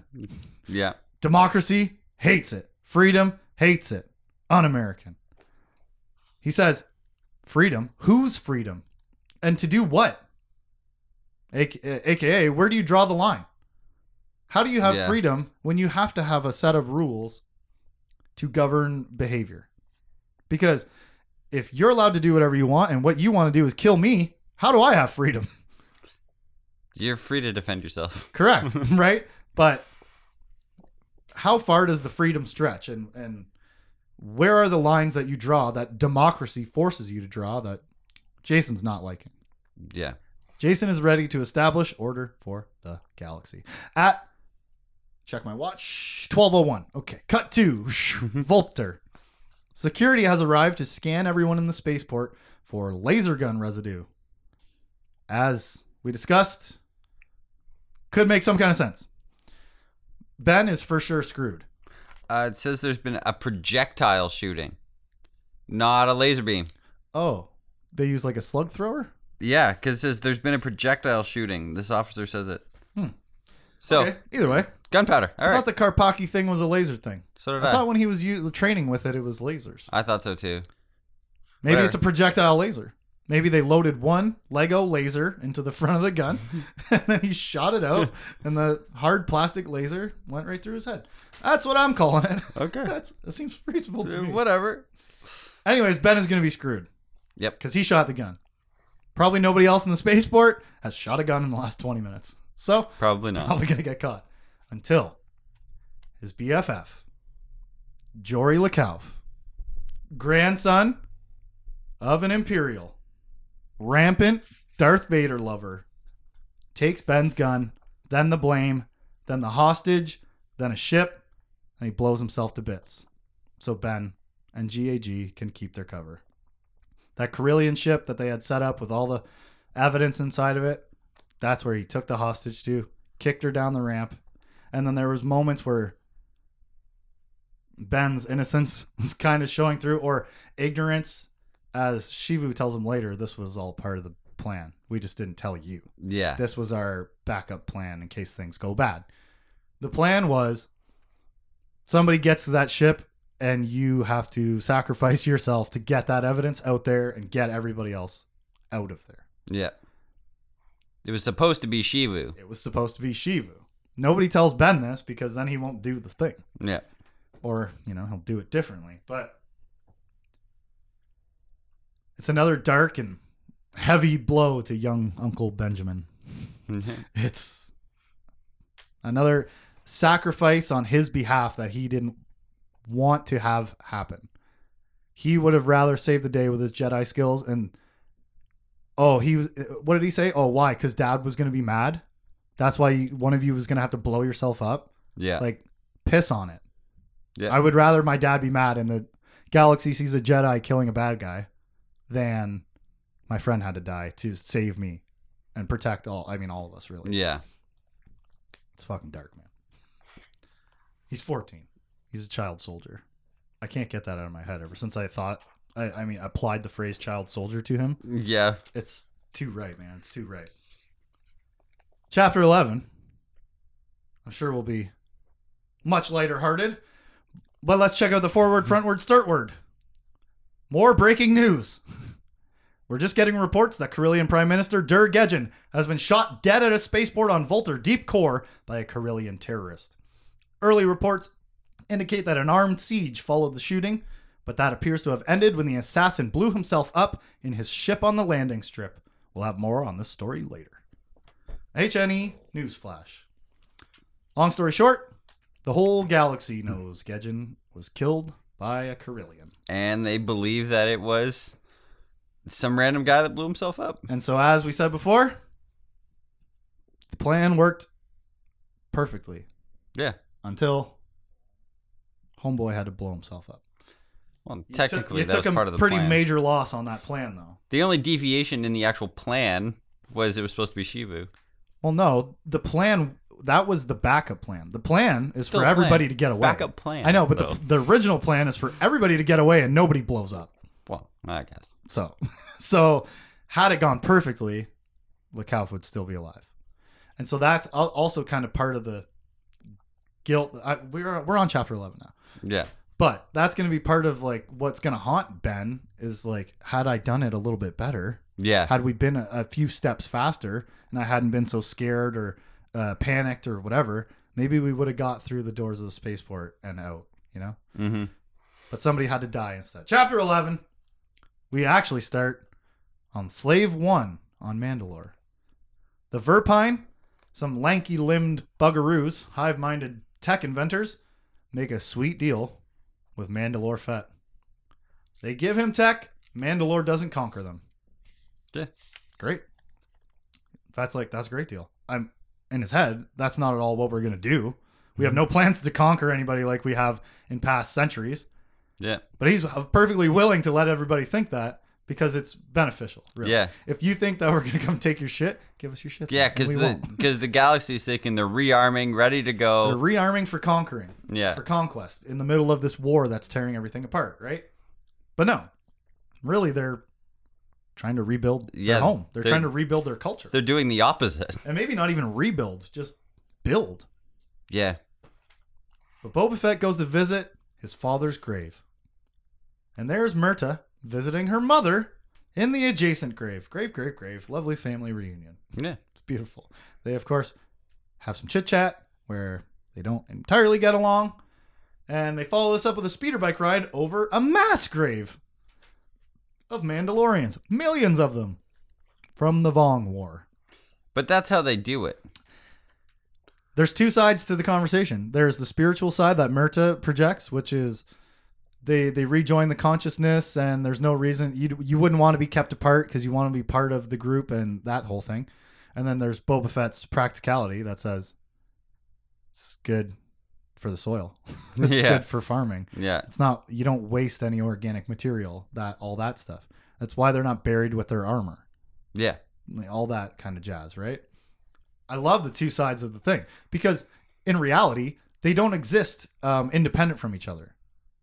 Yeah. Democracy hates it. Freedom hates it. Un American. He says, freedom? Whose freedom? And to do what? A- AKA, where do you draw the line? How do you have Yeah. freedom when you have to have a set of rules to govern behavior? Because if you're allowed to do whatever you want and what you want to do is kill me, how do I have freedom? You're free to defend yourself. Correct, right? But how far does the freedom stretch and and where are the lines that you draw that democracy forces you to draw that Jacen's not liking? Yeah. Jacen is ready to establish order for the galaxy. At check my watch 1201. Okay, cut to Vulpter. Security has arrived to scan everyone in the spaceport for laser gun residue. As we discussed, could make some kind of sense. Ben is for sure screwed. Uh, it says there's been a projectile shooting. not a laser beam. Oh, they use like a slug thrower. Yeah, because it says there's been a projectile shooting. This officer says it. Hmm. So okay. Either way, gunpowder. All I right. thought the Karpaki thing was a laser thing. so did I I. thought when he was u- training with it, it was lasers. I thought so too. Maybe Whatever. it's a projectile laser. Maybe they loaded one Lego laser into the front of the gun, and then he shot it out, and the hard plastic laser went right through his head. That's what I'm calling it. Okay. That's that seems reasonable to me. Whatever. Anyways, Ben is going to be screwed Yep. because he shot the gun. Probably nobody else in the spaceport has shot a gun in the last 20 minutes, so Probably not. probably going to get caught until his BFF, Jory Lekauf, grandson of an Imperial, rampant Darth Vader lover, takes Ben's gun, then the blame, then the hostage, then a ship, and he blows himself to bits. So Ben and GAG can keep their cover. That Corellian ship that they had set up with all the evidence inside of it, that's where he took the hostage to, kicked her down the ramp, and then there was moments where Ben's innocence was kind of showing through, or ignorance, as Shevu tells him later. This was all part of the plan. We just didn't tell you. Yeah. This was our backup plan in case things go bad. The plan was somebody gets to that ship and you have to sacrifice yourself to get that evidence out there and get everybody else out of there. Yeah. It was supposed to be Shevu. It was supposed to be Shevu. Nobody tells Ben this because then he won't do the thing. Yeah. Or, you know, he'll do it differently. But it's another dark and heavy blow to young Uncle Benjamin. It's another sacrifice on his behalf that he didn't want to have happen. He would have rather saved the day with his Jedi skills and oh, he was what did he say? Oh, why? Cuz dad was going to be mad. That's why you, one of you was going to have to blow yourself up. yeah. Like piss on it. yeah. I would rather my dad be mad and the galaxy sees a Jedi killing a bad guy than my friend had to die to save me and protect all I mean all of us really. yeah. It's fucking dark, man. He's 14. He's a child soldier. I can't get that out of my head ever since I thought I, I mean applied the phrase child soldier to him. Yeah. It's too right, man. It's too right. Chapter 11. I'm sure we'll be much lighter hearted. But let's check out the forward, frontward, startward. More breaking news. We're just getting reports that Corellian Prime Minister Dur has been shot dead at a spaceport on Vulpter Deep Core by a Corellian terrorist. Early reports indicate that an armed siege followed the shooting, but that appears to have ended when the assassin blew himself up in his ship on the landing strip. We'll have more on this story later. HNE Newsflash. Long story short, the whole galaxy knows Gejjen was killed by a Corellian. And they believe that it was some random guy that blew himself up. And so, as we said before, the plan worked perfectly Yeah. until Homeboy had to blow himself up. Well, took- technically, that took was a part of the pretty plan. major loss on that plan, though. the only deviation in the actual plan was it was supposed to be Shevu. Well, no, the plan that was the backup plan. The plan is Still for plan. everybody to get away. Backup plan, I know, but the, the original plan is for everybody to get away and nobody blows up. Well, I guess. So, so had it gone perfectly, Lekauf would still be alive. And so that's also kind of part of the guilt. I, we're we're on chapter eleven now, Yeah. but that's going to be part of like what's going to haunt Ben is like had I done it a little bit better, Yeah. had we been a, a few steps faster, and I hadn't been so scared or uh, panicked or whatever, maybe we would have got through the doors of the spaceport and out. You know Mm-hmm. but somebody had to die instead. Chapter 11, we actually start on Slave 1 on Mandalore. The Verpine, some lanky limbed buggeroos, hive minded tech inventors, make a sweet deal with Mandalore Fett. They give him tech, Mandalore doesn't conquer them. Yeah. Great. That's like, that's a great deal. I'm in his head, that's not at all what we're going to do. We have hmm. no plans to conquer anybody like we have in past centuries. Yeah. But he's perfectly willing to let everybody think that because it's beneficial. Really. Yeah. If you think that we're gonna come take your shit, give us your shit. Yeah, because the because the galaxy's thinking they're rearming, ready to they're go. rearming for conquering, Yeah. for conquest in the middle of this war that's tearing everything apart, right? But no, really they're trying to rebuild Yeah, their home. They're, they're- trying to rebuild their culture. They're doing the opposite. And maybe not even rebuild, just build. Yeah. But Boba Fett goes to visit his father's grave. And there's Mirta visiting her mother in the adjacent grave. Grave, grave, grave. Lovely family reunion. Yeah. It's beautiful. They, of course, have some chit chat where they don't entirely get along. And they follow this up with a speeder bike ride over a mass grave of Mandalorians. Millions of them from the Vong War. But that's how they do it. There's two sides to the conversation. There's the spiritual side that Mirta projects, which is they they rejoin the consciousness, and there's no reason you you wouldn't want to be kept apart because you want to be part of the group and that whole thing. And then there's Boba Fett's practicality that says it's good for the soil. it's Yeah. good for farming. Yeah. It's not you don't waste any organic material, that all that stuff. That's why they're not buried with their armor Yeah. like, all that kind of jazz, right? I love the two sides of the thing because in reality, they don't exist um, independent from each other.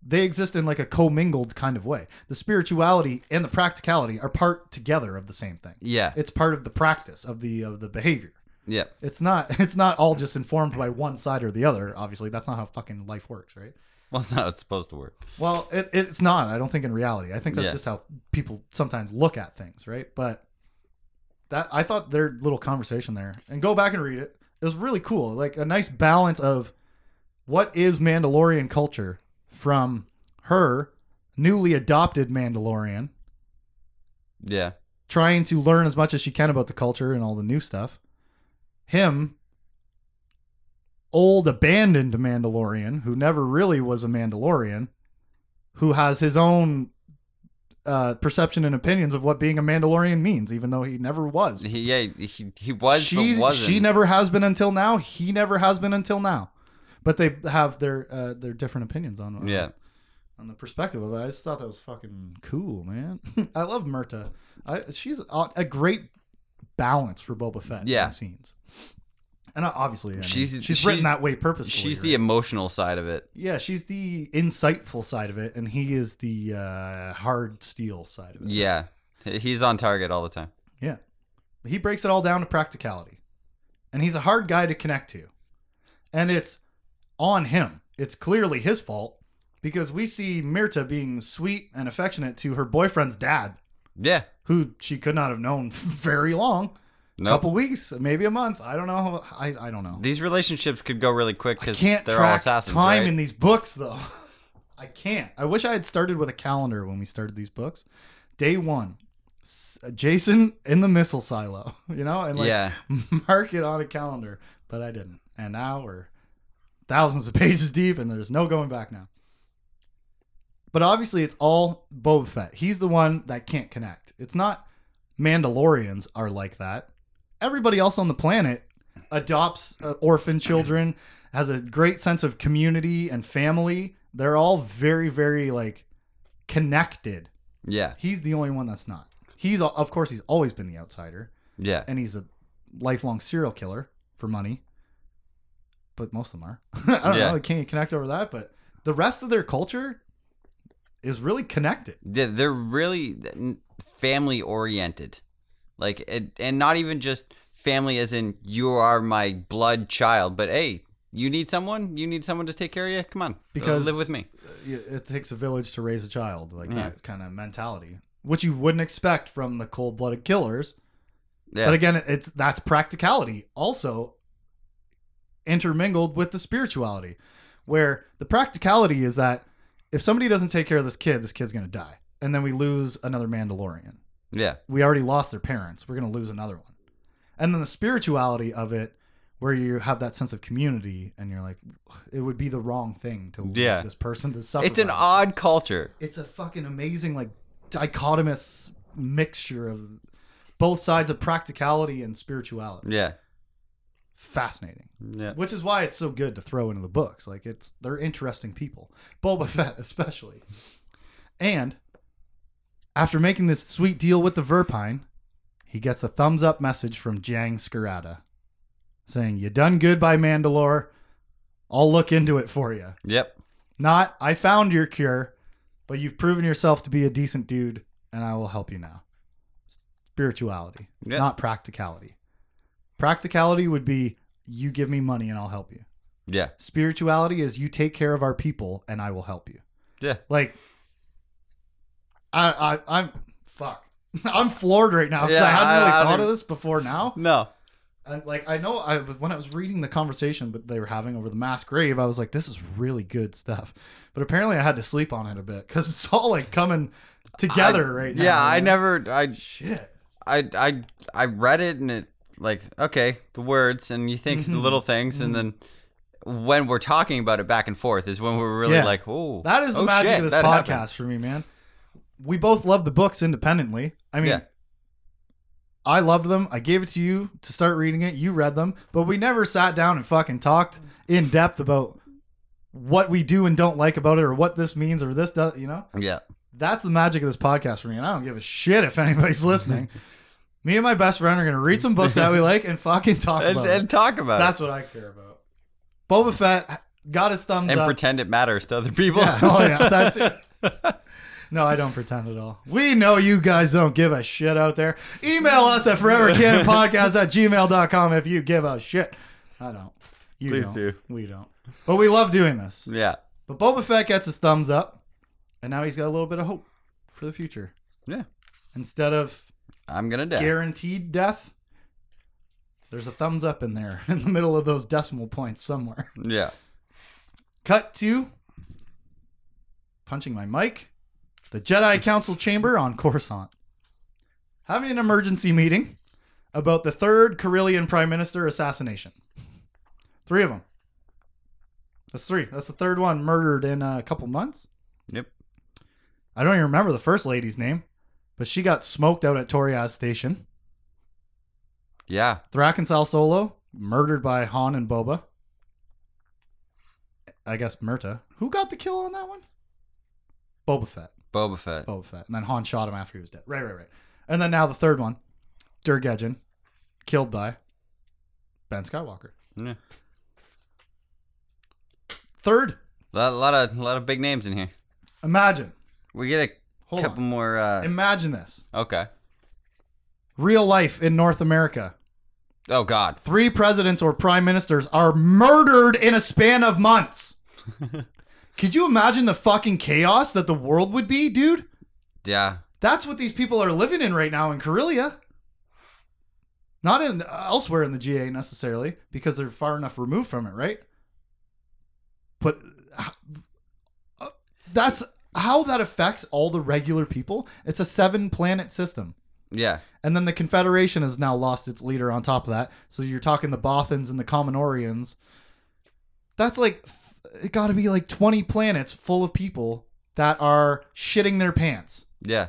They exist in like a commingled kind of way. The spirituality and the practicality are part together of the same thing. Yeah. It's part of the practice of the of the behavior. Yeah. It's not it's not all just informed by one side or the other. Obviously, that's not how fucking life works, right? Well, it's not how it's supposed to work. Well, it, it's not. I don't think in reality. I think that's Yeah. just how people sometimes look at things, right? But that I thought their little conversation there, and go back and read it. It was really cool. Like a nice balance of what is Mandalorian culture from her newly adopted Mandalorian Yeah. trying to learn as much as she can about the culture and all the new stuff. Him, old abandoned Mandalorian, who never really was a Mandalorian, who has his own uh, perception and opinions of what being a Mandalorian means, even though he never was. He, yeah. He, he was, She, she never has been until now. He never has been until now. But they have their uh, their different opinions on on- Yeah. on the perspective of it. I just thought that was fucking cool, man. I love Mirta. I, she's a, a great balance for Boba Fett Yeah. in scenes. And obviously, I mean, She's- she's she's- written that way purposefully. She's right? the emotional side of it. yeah, she's the insightful side of it, and he is the uh, hard steel side of it. Yeah. He's on target all the time. Yeah. He breaks it all down to practicality. And he's a hard guy to connect to. And it's on him. It's clearly his fault because we see Mirta being sweet and affectionate to her boyfriend's dad, Yeah. who she could not have known very long. A Nope. couple weeks, maybe a month. I don't know. I, I don't know. These relationships could go really quick because they're all track assassins. time right? in these books though. I can't. I wish I had started with a calendar when we started these books. Day one, uh, Jacen in the missile silo, you know, and like yeah. mark it on a calendar, but I didn't. And now we're thousands of pages deep, and there's no going back now. But obviously, it's all Boba Fett. He's the one that can't connect. It's not Mandalorians are like that. Everybody else on the planet adopts uh, orphan children, has a great sense of community and family. They're all very, very like connected. Yeah. He's the only one that's not. He's of course he's always been the outsider Yeah. and he's a lifelong serial killer for money. But most of them are. I don't Yeah. know. I Can you connect over that? But the rest of their culture is really connected. They're really family oriented, like and, and not even just family as in you are my blood child, but hey, you need someone, you need someone to take care of you. Come on, Because- live with me. Uh, it it takes a village to raise a child, like Yeah. that kind of mentality, which you wouldn't expect from the cold-blooded killers. Yeah, But again, it's that's practicality also intermingled with the spirituality, where the practicality is that if somebody doesn't take care of this kid, this kid's gonna die, and then we lose another Mandalorian. Yeah, we already lost their parents. We're going to lose another one. And then the spirituality of it, where you have that sense of community, and you're like, it would be the wrong thing to leave Yeah. this person to suffer. it's an odd culture. It's a fucking amazing, like, dichotomous mixture of both sides of practicality and spirituality. Yeah, Fascinating. yeah, Which is why it's so good to throw into the books. Like it's they're interesting people. Boba Fett especially. And after making this sweet deal with the Verpine, he gets a thumbs up message from Jaing Skirata saying, You done good by Mandalore. I'll look into it for you. yep, Not, I found your cure, but you've proven yourself to be a decent dude and I will help you now. Spirituality, Yeah. not practicality. Practicality would be you give me money and I'll help you. Yeah. Spirituality is you take care of our people and I will help you. Yeah. Like, I, I, I'm fuck. I'm floored right now because Yeah, I hadn't I- really I thought of this before now. No. And like I know I when I was reading the conversation but they were having over the mass grave, I was like, this is really good stuff. But apparently I had to sleep on it a bit because it's all like coming together I- right now. Yeah, I know? never I shit. I I I read it and it like okay, the words and you think the Mhm. little things and then when we're talking about it back and forth is when we're really Yeah. like, oh, That is the oh, magic shit, of this podcast happened. for me, man. We both love the books independently. I mean, Yeah. I loved them. I gave it to you to start reading it. You read them, but we never sat down and fucking talked in depth about what we do and don't like about it or what this means or this does, you know? Yeah. That's the magic of this podcast for me, and I don't give a shit if anybody's listening. me and my best friend are gonna read some books that we like and fucking talk And, about and it. talk about That's what I care about. Boba Fett got his thumbs it and up. pretend it matters to other people. Yeah. Oh yeah. That's it. No, I don't pretend at all. We know you guys don't give a shit out there. Email us at forevercanonpodcast at gmail.com if you give a shit. I don't. You Please don't. do. We don't. But we love doing this. yeah. But Boba Fett gets his thumbs up, and now he's got a little bit of hope for the future. Yeah. Instead of I'm gonna die. guaranteed death, there's a thumbs up in there in the middle of those decimal points somewhere. Yeah. Cut to punching my mic. The Jedi Council chamber on Coruscant. Having an emergency meeting about the third Corellian Prime Minister assassination. Three of them. That's three. That's the third one murdered in a couple months. Yep. I don't even remember the first lady's name, but she got smoked out at Toriaz Station. Yeah. Thrackan Sal Solo murdered by Han and Boba. I guess Mirta. Who got the kill on that one? Boba Fett. Boba Fett. Boba Fett. And then Han shot him after he was dead. Right, right, right. And then now the third one, Dur Gejjen, killed by Ben Skywalker. Yeah. Third, A lot of a lot of big names in here. imagine. We get a Hold couple on. more. Uh, Imagine this. okay. Real life in North America. Oh God. Three presidents or prime ministers are murdered in a span of months. Could you imagine the fucking chaos that the world would be, dude? Yeah. That's what these people are living in right now in Corellia. Not in elsewhere in the GA necessarily, because they're far enough removed from it, right? But uh, that's how that affects all the regular people. It's a seven planet system. Yeah. And then the Confederation has now lost its leader on top of that. So you're talking the Bothans and the Commenorians. That's like, it got to be like 20 planets full of people that are shitting their pants. Yeah.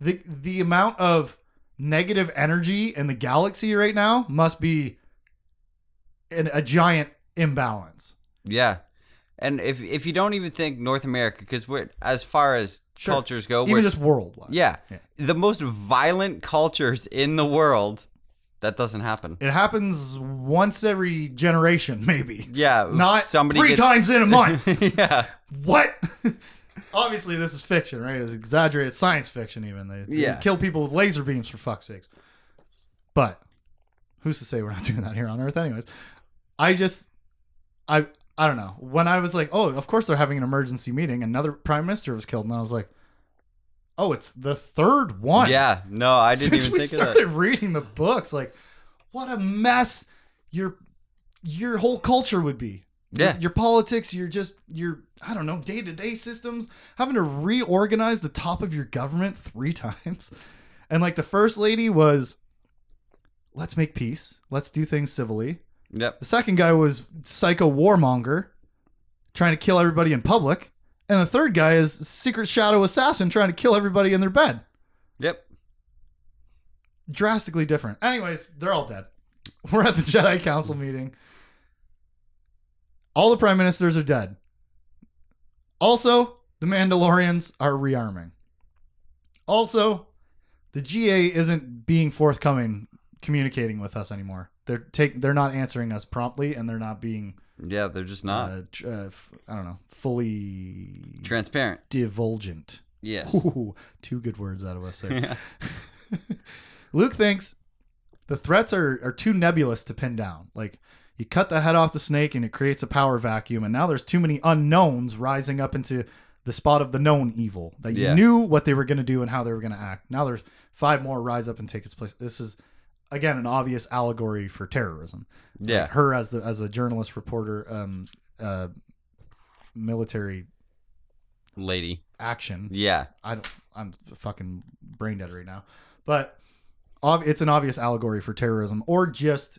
The, the amount of negative energy in the galaxy right now must be an, a giant imbalance. Yeah. And if if you don't even think North America, because we're as far as Sure. cultures go, Even we're just worldwide. yeah, Yeah. the most violent cultures in the world. That doesn't happen. It happens once every generation, maybe. Yeah. Not somebody three gets, times in a month. yeah. what? Obviously, this is fiction, right? It's exaggerated science fiction, even. They, they Yeah. kill people with laser beams, for fuck's sakes. But who's to say we're not doing that here on Earth, anyways? I just, I, I don't know. When I was like, oh, of course they're having an emergency meeting. Another prime minister was killed, and I was like, oh, it's the third one. Yeah. No, I didn't Since even we think of started that. reading the books, like, what a mess your your whole culture would be. Your- Yeah. Your, politics, your just your I don't know, day-to-day systems, having to reorganize the top of your government 3 times. And like the first lady was let's make peace. Let's do things civilly. Yep. The second guy was psycho warmonger trying to kill everybody in public. And the third guy is secret shadow assassin trying to kill everybody in their bed Yep. drastically different. Anyways, they're all dead. We're at the Jedi Council meeting. All the prime ministers are dead. Also, the Mandalorians are rearming. Also, the GA isn't being forthcoming communicating with us anymore. They're take they're not answering us promptly and they're not being Yeah. They're just not uh, tr- uh, f- I don't know, fully transparent. divulgent Yes. Ooh, two good words out of us there. Luke thinks the threats are, are too nebulous to pin down. Like, you cut the head off the snake and it creates a power vacuum, and now there's too many unknowns rising up into the spot of the known evil that you Yeah. knew what they were going to do and how they were going to act. Now there's five more rise up and take its place. This is again an obvious allegory for terrorism. yeah. Like her as the as a journalist reporter, um, uh, military Lady. action. Yeah. I don't, I'm fucking brain dead right now, but ob- it's an obvious allegory for terrorism or just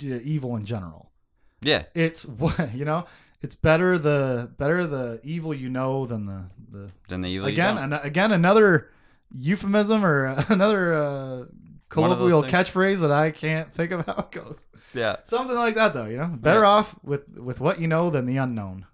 evil in general. Yeah. It's what you know. It's better the better the evil you know than the the Then the evil. you again an, again another euphemism or another uh, One of those colloquial catchphrase that I can't think of how it goes. yeah. Something like that though, you know. Better Yeah. off with with what you know than the unknown.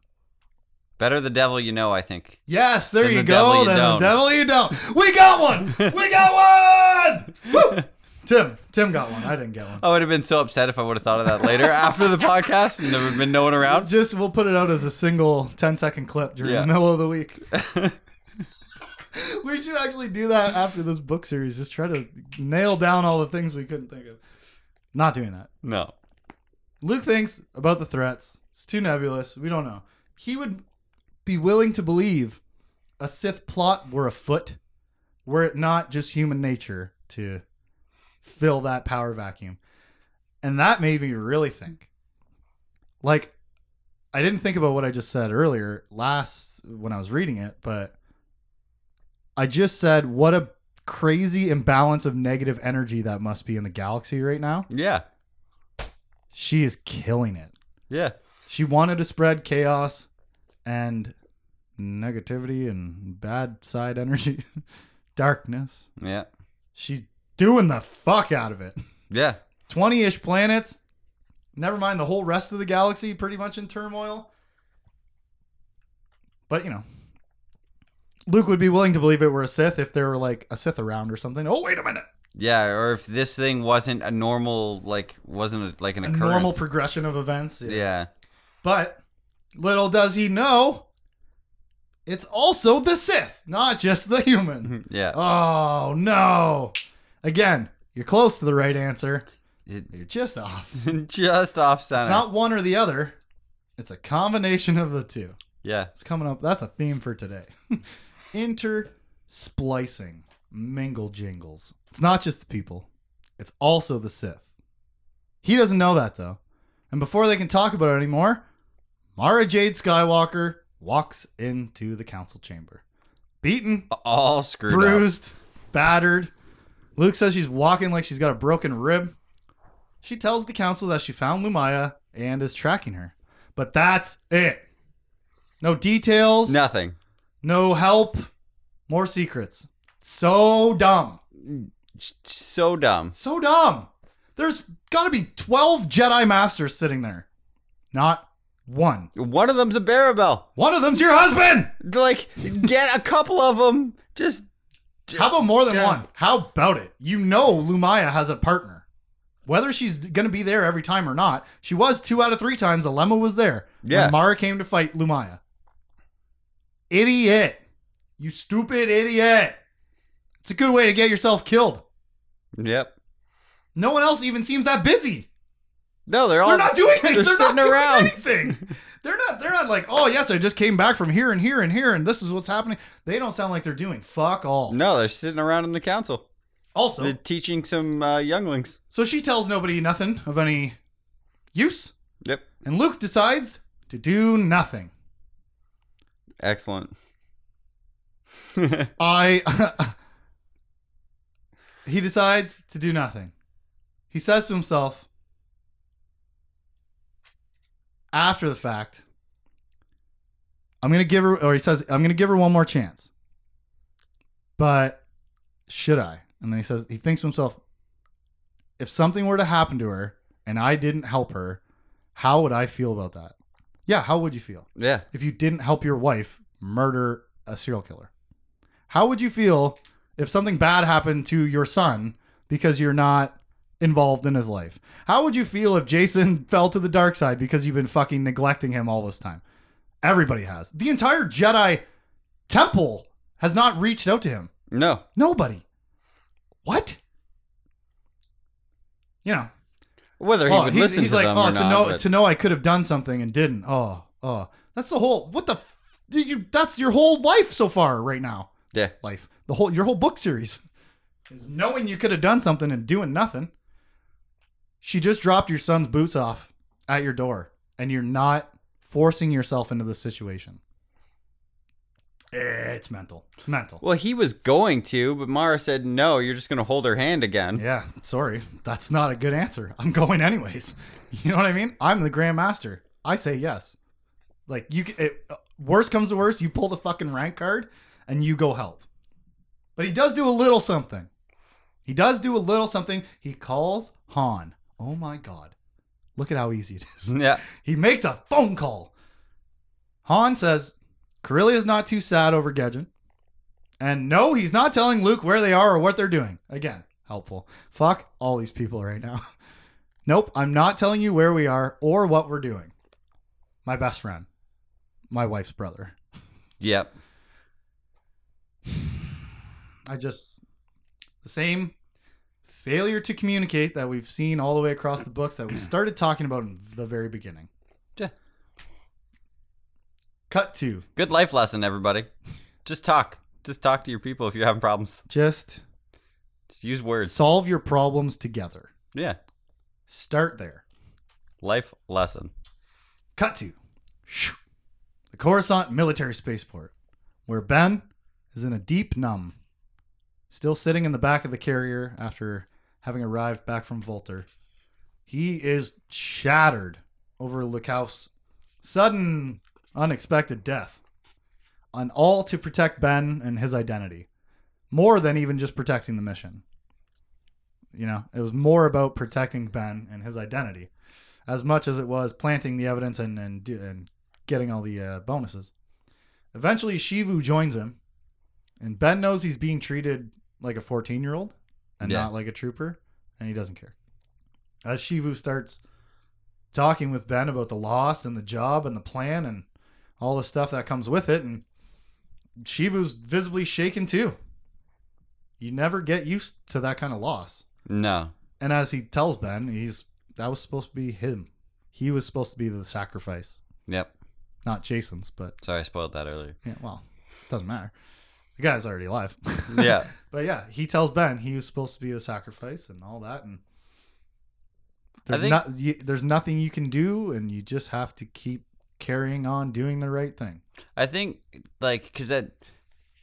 Better the devil you know. I think. Yes, there Then you the go. then the devil you don't. We got one. we got one. Woo! Tim, Tim got one. I didn't get one. I would have been so upset if I would have thought of that later after the podcast and there would have been no one around. Just we'll put it out as a single 10 second clip during Yeah. the middle of the week. we should actually do that after this book series. Just try to nail down all the things we couldn't think of. Not doing that. no. Luke thinks about the threats. It's too nebulous. We don't know. He would be willing to believe a Sith plot were afoot, were it not just human nature to fill that power vacuum. And that made me really think. Like, I didn't think about what I just said earlier last when I was reading it, but I just said what a crazy imbalance of negative energy that must be in the galaxy right now. Yeah. She is killing it. Yeah. She wanted to spread chaos and negativity and bad side energy, darkness. Yeah. She's doing the fuck out of it. Yeah. 20 ish planets. Never mind the whole rest of the galaxy, pretty much in turmoil. But, you know, Luke would be willing to believe it were a Sith if there were like a Sith around or something. Oh, wait a minute. Yeah. Or if this thing wasn't a normal, like, wasn't a, like an A occurrence. normal progression of events. Yeah. But little does he know, it's also the Sith, not just the human. Yeah. Oh, no. Again, you're close to the right answer. It- You're just off. just off It's center. not one or the other, it's a combination of the two. yeah. It's coming up. That's a theme for today. Intersplicing, mingle jingles. It's not just the people, it's also the Sith. He doesn't know that though. And before they can talk about it anymore, Mara Jade Skywalker walks into the council chamber. Beaten, All screwed up. bruised, battered. Luke says she's walking like she's got a broken rib. She tells the council that she found Lumiya and is tracking her. But that's it. No details. Nothing. No help. More secrets. So dumb. So dumb. So dumb. There's got to be 12 Jedi Masters sitting there. Not one. One of them's a Barabel. One of them's your husband. Like, get a couple of them. Just. How about more than one? How about it? You know Lumiya has a partner. Whether she's going to be there every time or not, she was two out of three times. Alema was there. Yeah. When Mara came to fight Lumiya. Idiot. You stupid idiot. It's a good way to get yourself killed. Yep. No one else even seems that busy. No, they're all. They're not doing anything. They're, They're, sitting around. anything. They're not. They're not like, oh yes, I just came back from here and here and here, and this is what's happening. They don't sound like they're doing fuck all. No, they're sitting around in the council. Also, They're teaching some uh, younglings. so she tells nobody nothing of any use, Yep. and Luke decides to do nothing. Excellent. I. he decides to do nothing. He says to himself, after the fact, I'm going to give her, or he says, I'm going to give her one more chance. But should I? And then he says, he thinks to himself, if something were to happen to her and I didn't help her, how would I feel about that? Yeah, how would you feel? yeah. if you didn't help your wife murder a serial killer? How would you feel if something bad happened to your son because you're not involved in his life? How would you feel if Jacen fell to the dark side because you've been fucking neglecting him all this time? Everybody has. The entire Jedi Temple has not reached out to him. No. Nobody. What? You know, Whether he oh, would he's, listen he's to like, them oh, or to not. know but- to know I could have done something and didn't. Oh, oh, that's the whole. What the? f- Did you? That's your whole life so far right now. yeah. Life, the whole your whole book series is knowing you could have done something and doing nothing. She just dropped your son's boots off at your door, and you're not forcing yourself into this situation. Eh, It's mental. It's mental. Well, he was going to, but Mara said, no, you're just going to hold her hand again. Yeah, sorry. That's not a good answer. I'm going anyways. You know what I mean? I'm the Grand Master. I say yes. Like you, it, uh, worst comes to worst, you pull the fucking rank card and you go help. But he does do a little something. He does do a little something. He calls Han. Oh my god! Look at how easy it is. Yeah. He makes a phone call. Han says, Corellia's not too sad over Gejjen. And no, he's not telling Luke where they are or what they're doing. Again, helpful. Fuck all these people right now. nope, I'm not telling you where we are or what we're doing. My best friend, my wife's brother. Yep. I just, the same failure to communicate that we've seen all the way across the books that we started talking about in the very beginning. Cut to Good life lesson, everybody. Just talk. Just talk to your people if you're having problems. just Just use words. solve your problems together. Yeah. Start there. Life lesson. Cut to shoo, the Coruscant military spaceport, where Ben is in a deep numb, still sitting in the back of the carrier after having arrived back from Vulpter. He is shattered over Lekauf's sudden, unexpected death, and all to protect Ben and his identity, more than even just protecting the mission. You know, it was more about protecting Ben and his identity as much as it was planting the evidence and and, and getting all the uh, bonuses. Eventually, Shevu joins him, and Ben knows he's being treated like a 14 year old and Yeah. not like a trooper, and he doesn't care. As Shevu starts talking with Ben about the loss and the job and the plan and all the stuff that comes with it, and Shevu's visibly shaken too. You never get used to that kind of loss. No. And as he tells Ben, he's that was supposed to be him. He was supposed to be the sacrifice, Yep. not Jason's. But Sorry, I spoiled that earlier. yeah, well, doesn't matter. The guy's already alive. Yeah. but yeah, he tells Ben he was supposed to be the sacrifice and all that, and there's think- not you, there's nothing you can do, and you just have to keep carrying on doing the right thing. I think, like, because that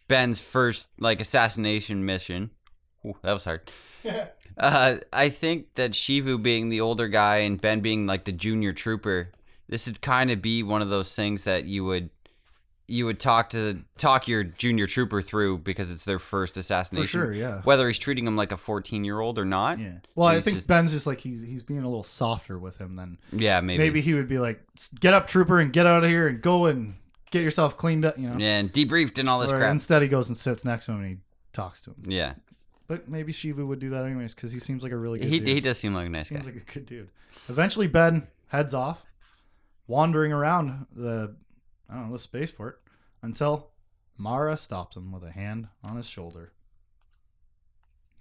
Ben's first, like, assassination mission. Ooh, that was hard. Uh, I think that Shevu being the older guy and Ben being like the junior trooper, this would kind of be one of those things that you would you would talk to talk your junior trooper through because it's their first assassination. For sure, yeah. Whether he's treating him like a 14 year old or not. Yeah. Well, I think just- Ben's just like he's he's being a little softer with him than Yeah, maybe. maybe he would be like, "Get up, trooper, and get out of here and go and get yourself cleaned up." You know. Yeah, and debriefed and all this Or crap. instead, he goes and sits next to him and he talks to him. Yeah, But maybe Shevu would do that anyways because he seems like a really good he dude. he does seem like a nice seems guy. Seems like a good dude. Eventually, Ben heads off, wandering around the I don't know the spaceport until Mara stops him with a hand on his shoulder.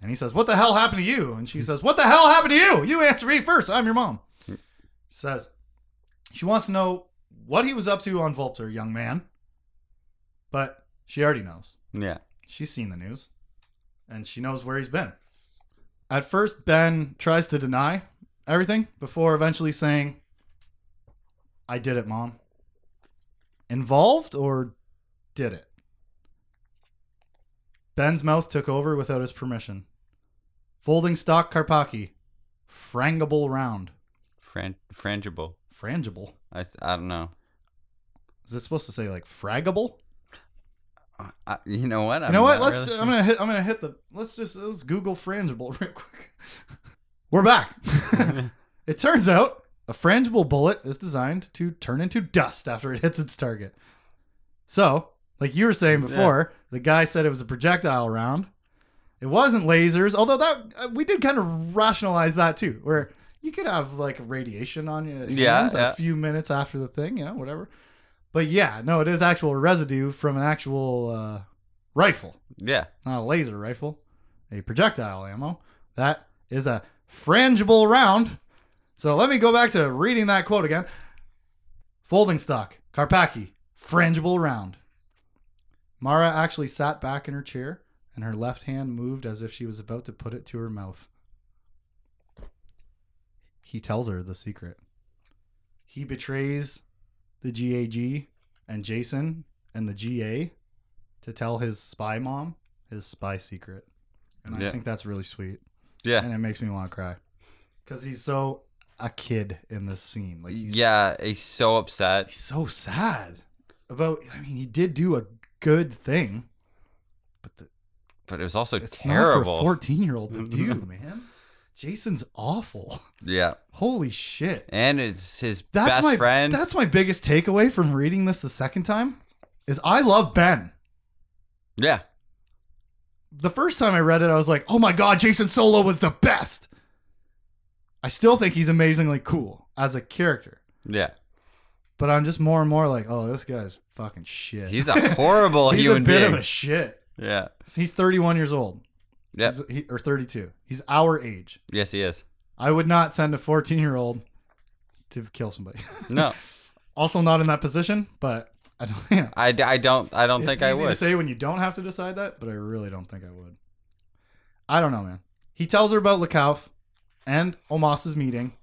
And he says, "What the hell happened to you?" And she says, "What the hell happened to you? You answer me first. I'm your mom." Hmm. She says she wants to know what he was up to on Vulpter, young man. But she already knows. Yeah, She's seen the news and she knows where he's been. At first, Ben tries to deny everything before eventually saying, I did it, mom. Involved or did it? Ben's mouth took over without his permission. Folding stock Karpaki. Frangable round. Fran- frangible. Frangible. I I don't know. Is it supposed to say like fraggable? Uh, I, you know what? You know what? Let's. I'm gonna hit. I'm gonna hit the. Let's just let's Google frangible real quick. We're back. it turns out a frangible bullet is designed to turn into dust after it hits its target. So, like you were saying before, the guy said it was a projectile round. It wasn't lasers, although that uh, we did kind of rationalize that too, where you could have like radiation on your Yeah, hands yeah. a few minutes after the thing, you know, whatever. But yeah, no, it is actual residue from an actual uh, rifle, Yeah. not a laser rifle, a projectile ammo. That is a frangible round. So let me go back to reading that quote again. Folding stock, Karpaki, frangible round. Mara actually sat back in her chair and her left hand moved as if she was about to put it to her mouth. He tells her the secret. He betrays the GAG and Jacen and the GA to tell his spy mom his spy secret. And I think that's really sweet. Yeah. And it makes me want to cry. Because he's so a kid in this scene. Like he's, Yeah, he's so upset. he's so sad about. I mean, he did do a good thing, but the, But it was also it's terrible. for fourteen-year-old to do, man. Jacen's awful. yeah. Holy shit. And it's his That's best my friend. that's my biggest takeaway from reading this the second time is I love Ben. yeah. The first time I read it, I was like, "Oh my god, Jacen Solo was the best." I still think he's amazingly cool as a character. Yeah. But I'm just more and more like, oh, this guy's fucking shit. He's a horrible human being. He's human a bit being. of a shit. yeah. He's 31 years old. Yep. He's- he- or 32. He's our age. Yes, he is. I would not send a 14 year old to kill somebody. No, also not in that position, but I don't. Yeah. I, I don't. I don't it's think I easy to would. say when you don't have to decide that, but I really don't think I would. I don't know, man. He tells her about Lekauf and Omas's meeting.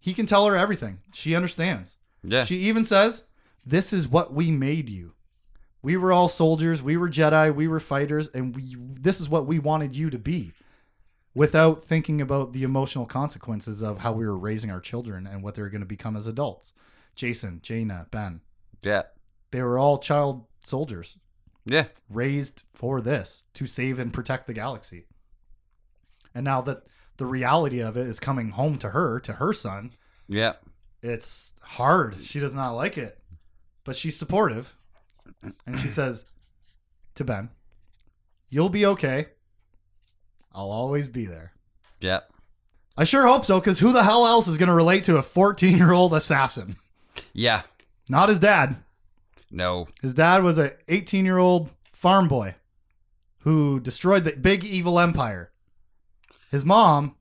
He can tell her everything. She understands. Yeah. She even says, "This is what we made you. We were all soldiers. We were Jedi. We were fighters, and we. This is what we wanted you to be." Without thinking about the emotional consequences of how we were raising our children and what they were going to become as adults. Jacen, Jaina, Ben, yeah. they were all child soldiers Yeah. raised for this to save and protect the galaxy. And now that the reality of it is coming home to her, to her son, Yeah. it's hard. She does not like it, but she's supportive. And she says to Ben, You'll be okay. I'll always be there. Yeah. I sure hope so, because who the hell else is going to relate to a 14 year old assassin? Yeah. Not his dad. No. His dad was a 18 year old farm boy who destroyed the big evil empire. His mom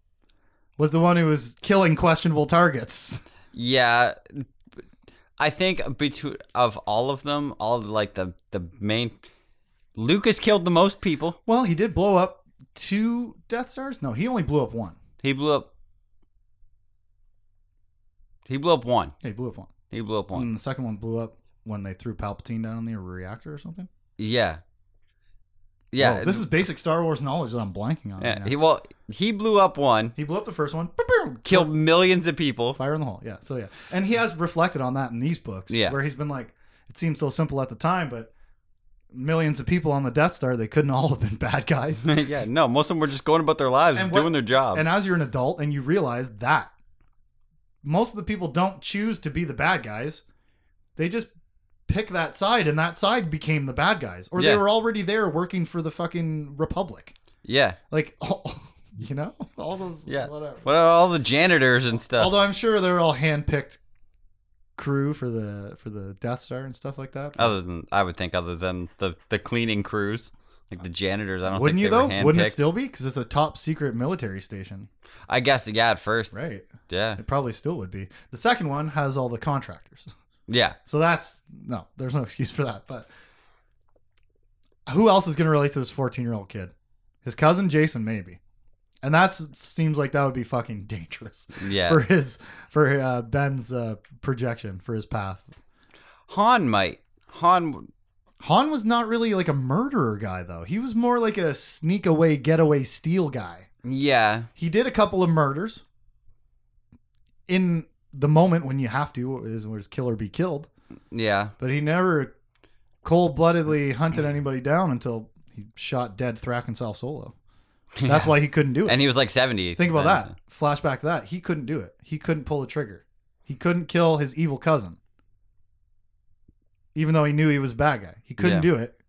was the one who was killing questionable targets. Yeah. I think between of all of them, all like the the main, Lucas killed the most people. Well, he did blow up two Death Stars. No, he only blew up one. He blew up. He blew up one. Yeah, he blew up one. He blew up one. And the second one blew up when they threw Palpatine down on the reactor or something. Yeah. Yeah. Whoa, this is basic Star Wars knowledge that I'm blanking on. right yeah. now. He well, he blew up one, he blew up the first one. Killed millions of people. Fire in the hole. Yeah. So yeah, and he has reflected on that in these books. Yeah. Where he's been like, it seemed so simple at the time, but millions of people on the Death Star, they couldn't all have been bad guys. yeah. No, most of them were just going about their lives, And doing what- their job. and as you're an adult and you realize that most of the people don't choose to be the bad guys, they just pick that side, and that side became the bad guys, or they were already there working for the fucking Republic. yeah. Like, you know, all those. Yeah. Whatever. What are all the janitors and stuff? Although I'm sure they're all handpicked crew for the for the Death Star and stuff like that. other than I would think, other than the the cleaning crews, like the janitors, I don't Wouldn't you they though? Wouldn't it still be? Because it's a top secret military station, I guess yeah, at first, right? yeah, It probably still would be. The second one has all the contractors, yeah, so that's no. There's no excuse for that. But who else is going to relate to this 14 year old kid? His cousin Jacen, maybe. And that seems like that would be fucking dangerous yeah. for his for uh, Ben's uh, projection for his path. Han might. Han, Han was not really like a murderer guy though. He was more like a sneak away, getaway, steal guy. yeah, He did a couple of murders in the moment when you have to, is was kill or be killed. yeah, But he never cold bloodedly hunted anybody down until he shot dead Thrackan Sal Solo. That's Yeah. why he couldn't do it. And he was like seventy. Think about then. that. Flashback to that. He couldn't do it. He couldn't pull the trigger. He couldn't kill his evil cousin. Even though he knew he was a bad guy. He couldn't Yeah. do it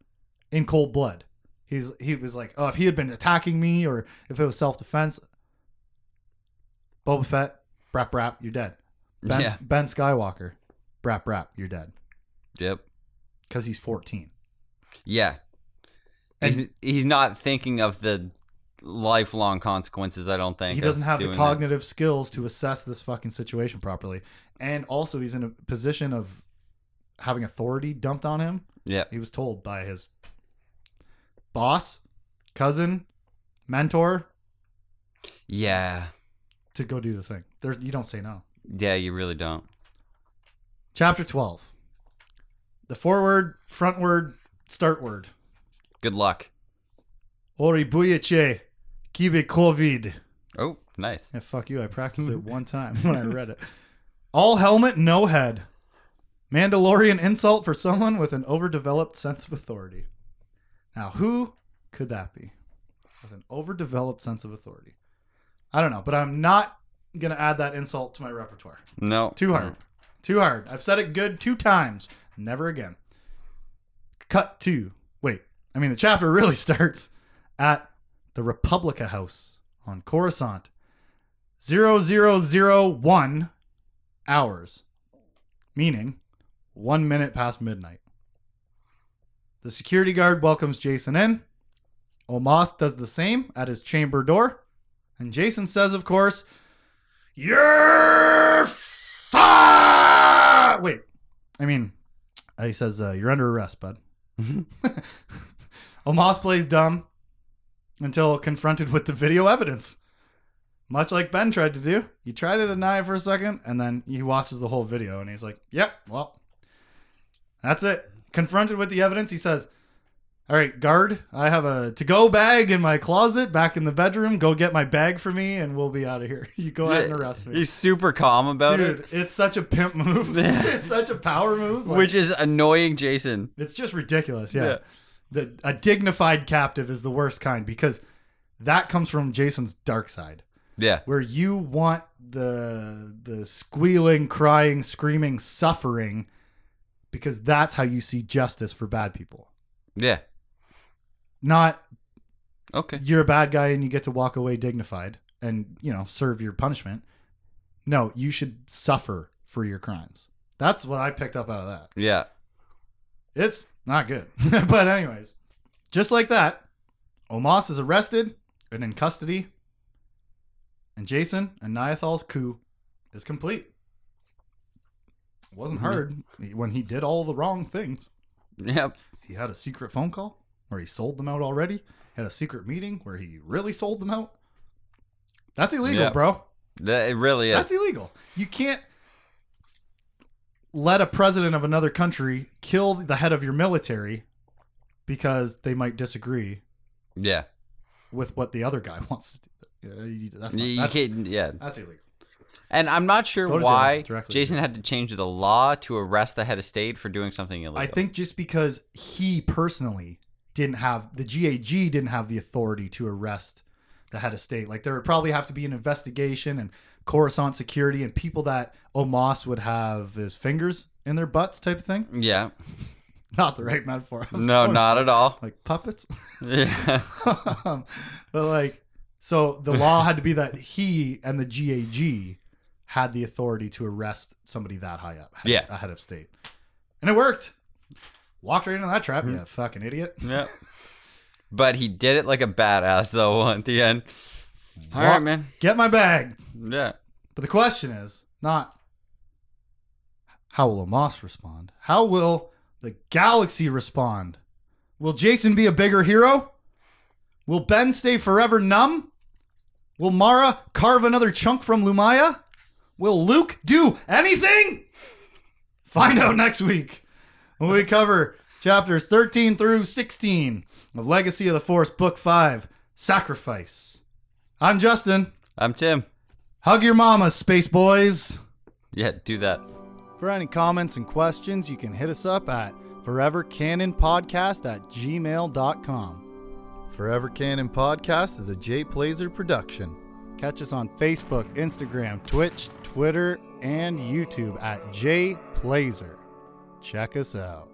in cold blood. He's he was like, oh, if he had been attacking me or if it was self defense, Boba Fett, brap brap, you're dead. Ben, Yeah. ben Skywalker, brap brap, you're dead. Yep. because he's 14. Yeah. He's he's not thinking of the lifelong consequences. I don't think He doesn't have the doing that. cognitive skills to assess this fucking situation properly. And also, he's in a position of having authority dumped on him. Yeah. He was told by his boss, cousin, mentor Yeah. to go do the thing. There, you don't say no. Yeah. You really don't. Chapter 12. The forward, front word, start word. Good luck. Oribuyeche, kibe covid. Oh, nice. Yeah, fuck you. I practiced it one time when I read it. All helmet, no head. Mandalorian insult for someone with an overdeveloped sense of authority. Now, who could that be? With an overdeveloped sense of authority. I don't know, but I'm not to add that insult to my repertoire. No. Too hard. Mm. Too hard. I've said it good two times. Never again. Cut to. Wait. I mean, the chapter really starts at the Republica House on Coruscant. 0001 hours. Meaning one minute past midnight. The security guard welcomes Jacen in. Omas does the same at his chamber door. And Jacen says, of course, You're fired. Wait, I mean, uh, he says, uh, You're under arrest, bud. Omas plays dumb until confronted with the video evidence. Much like Ben tried to do. He tried to deny it for a second, and then he watches the whole video and he's like, Yep, well, that's it. Confronted with the evidence, he says, All right, guard, I have a to go bag in my closet back in the bedroom. Go get my bag for me, and we'll be out of here. You go ahead and arrest me. He's super calm about Dude, it, it's such a pimp move. It's such a power move. like- which is annoying Jacen. it's just ridiculous. Yeah. Yeah. The, a dignified captive is the worst kind because that comes from Jacen's dark side, Yeah. where you want the the squealing, crying, screaming, suffering, because that's how you see justice for bad people. Yeah. Not Okay. you're a bad guy and you get to walk away dignified and you know serve your punishment. No, you should suffer for your crimes. That's what I picked up out of that. Yeah. It's not good. but anyways, just like that, Omas is arrested and in custody, and Jacen and Niathal's coup is complete. Wasn't mm-hmm. hard when he did all the wrong things. Yep. He had a secret phone call where he sold them out already. Had a secret meeting where he really sold them out. That's illegal, Yeah. bro. That it really is. That's illegal. You can't let a president of another country kill the head of your military because they might disagree yeah. with what the other guy wants to do. That's, not, You, that's, can't. Yeah. that's illegal. And I'm not sure Go to jail why. Jacen had to change the law to arrest the head of state for doing something illegal. I think just because he personally didn't have the GAG didn't have the authority to arrest the head of state. Like there would probably have to be an investigation and Coruscant security and people that Omas would have his fingers in their butts type of thing. Yeah. Not the right metaphor. No, not at all. like puppets. Yeah. um, but like, so the law had to be that he and the GAG had the authority to arrest somebody that high up, head Yeah. a head of state, and it worked. Walked right into that trap, Hmm. you fucking idiot. yeah. But he did it like a badass though at the end. All Wa- right, man. Get my bag. Yeah. But the question is not how will Omas respond? How will the galaxy respond? Will Jacen be a bigger hero? Will Ben stay forever numb? Will Mara carve another chunk from Lumiya? Will Luke do anything? Find out next week when we cover chapters 13 through 16 of Legacy of the Force, Book 5 Sacrifice. I'm Justin. I'm Tim. Hug your mama, Space Boys. Yeah, do that. For any comments and questions, you can hit us up at forevercanonpodcast at gmail.com. Forever Canon Podcast is a Jay Plazer production. Catch us on Facebook, Instagram, Twitch, Twitter, and YouTube at Jay Plazer. Check us out.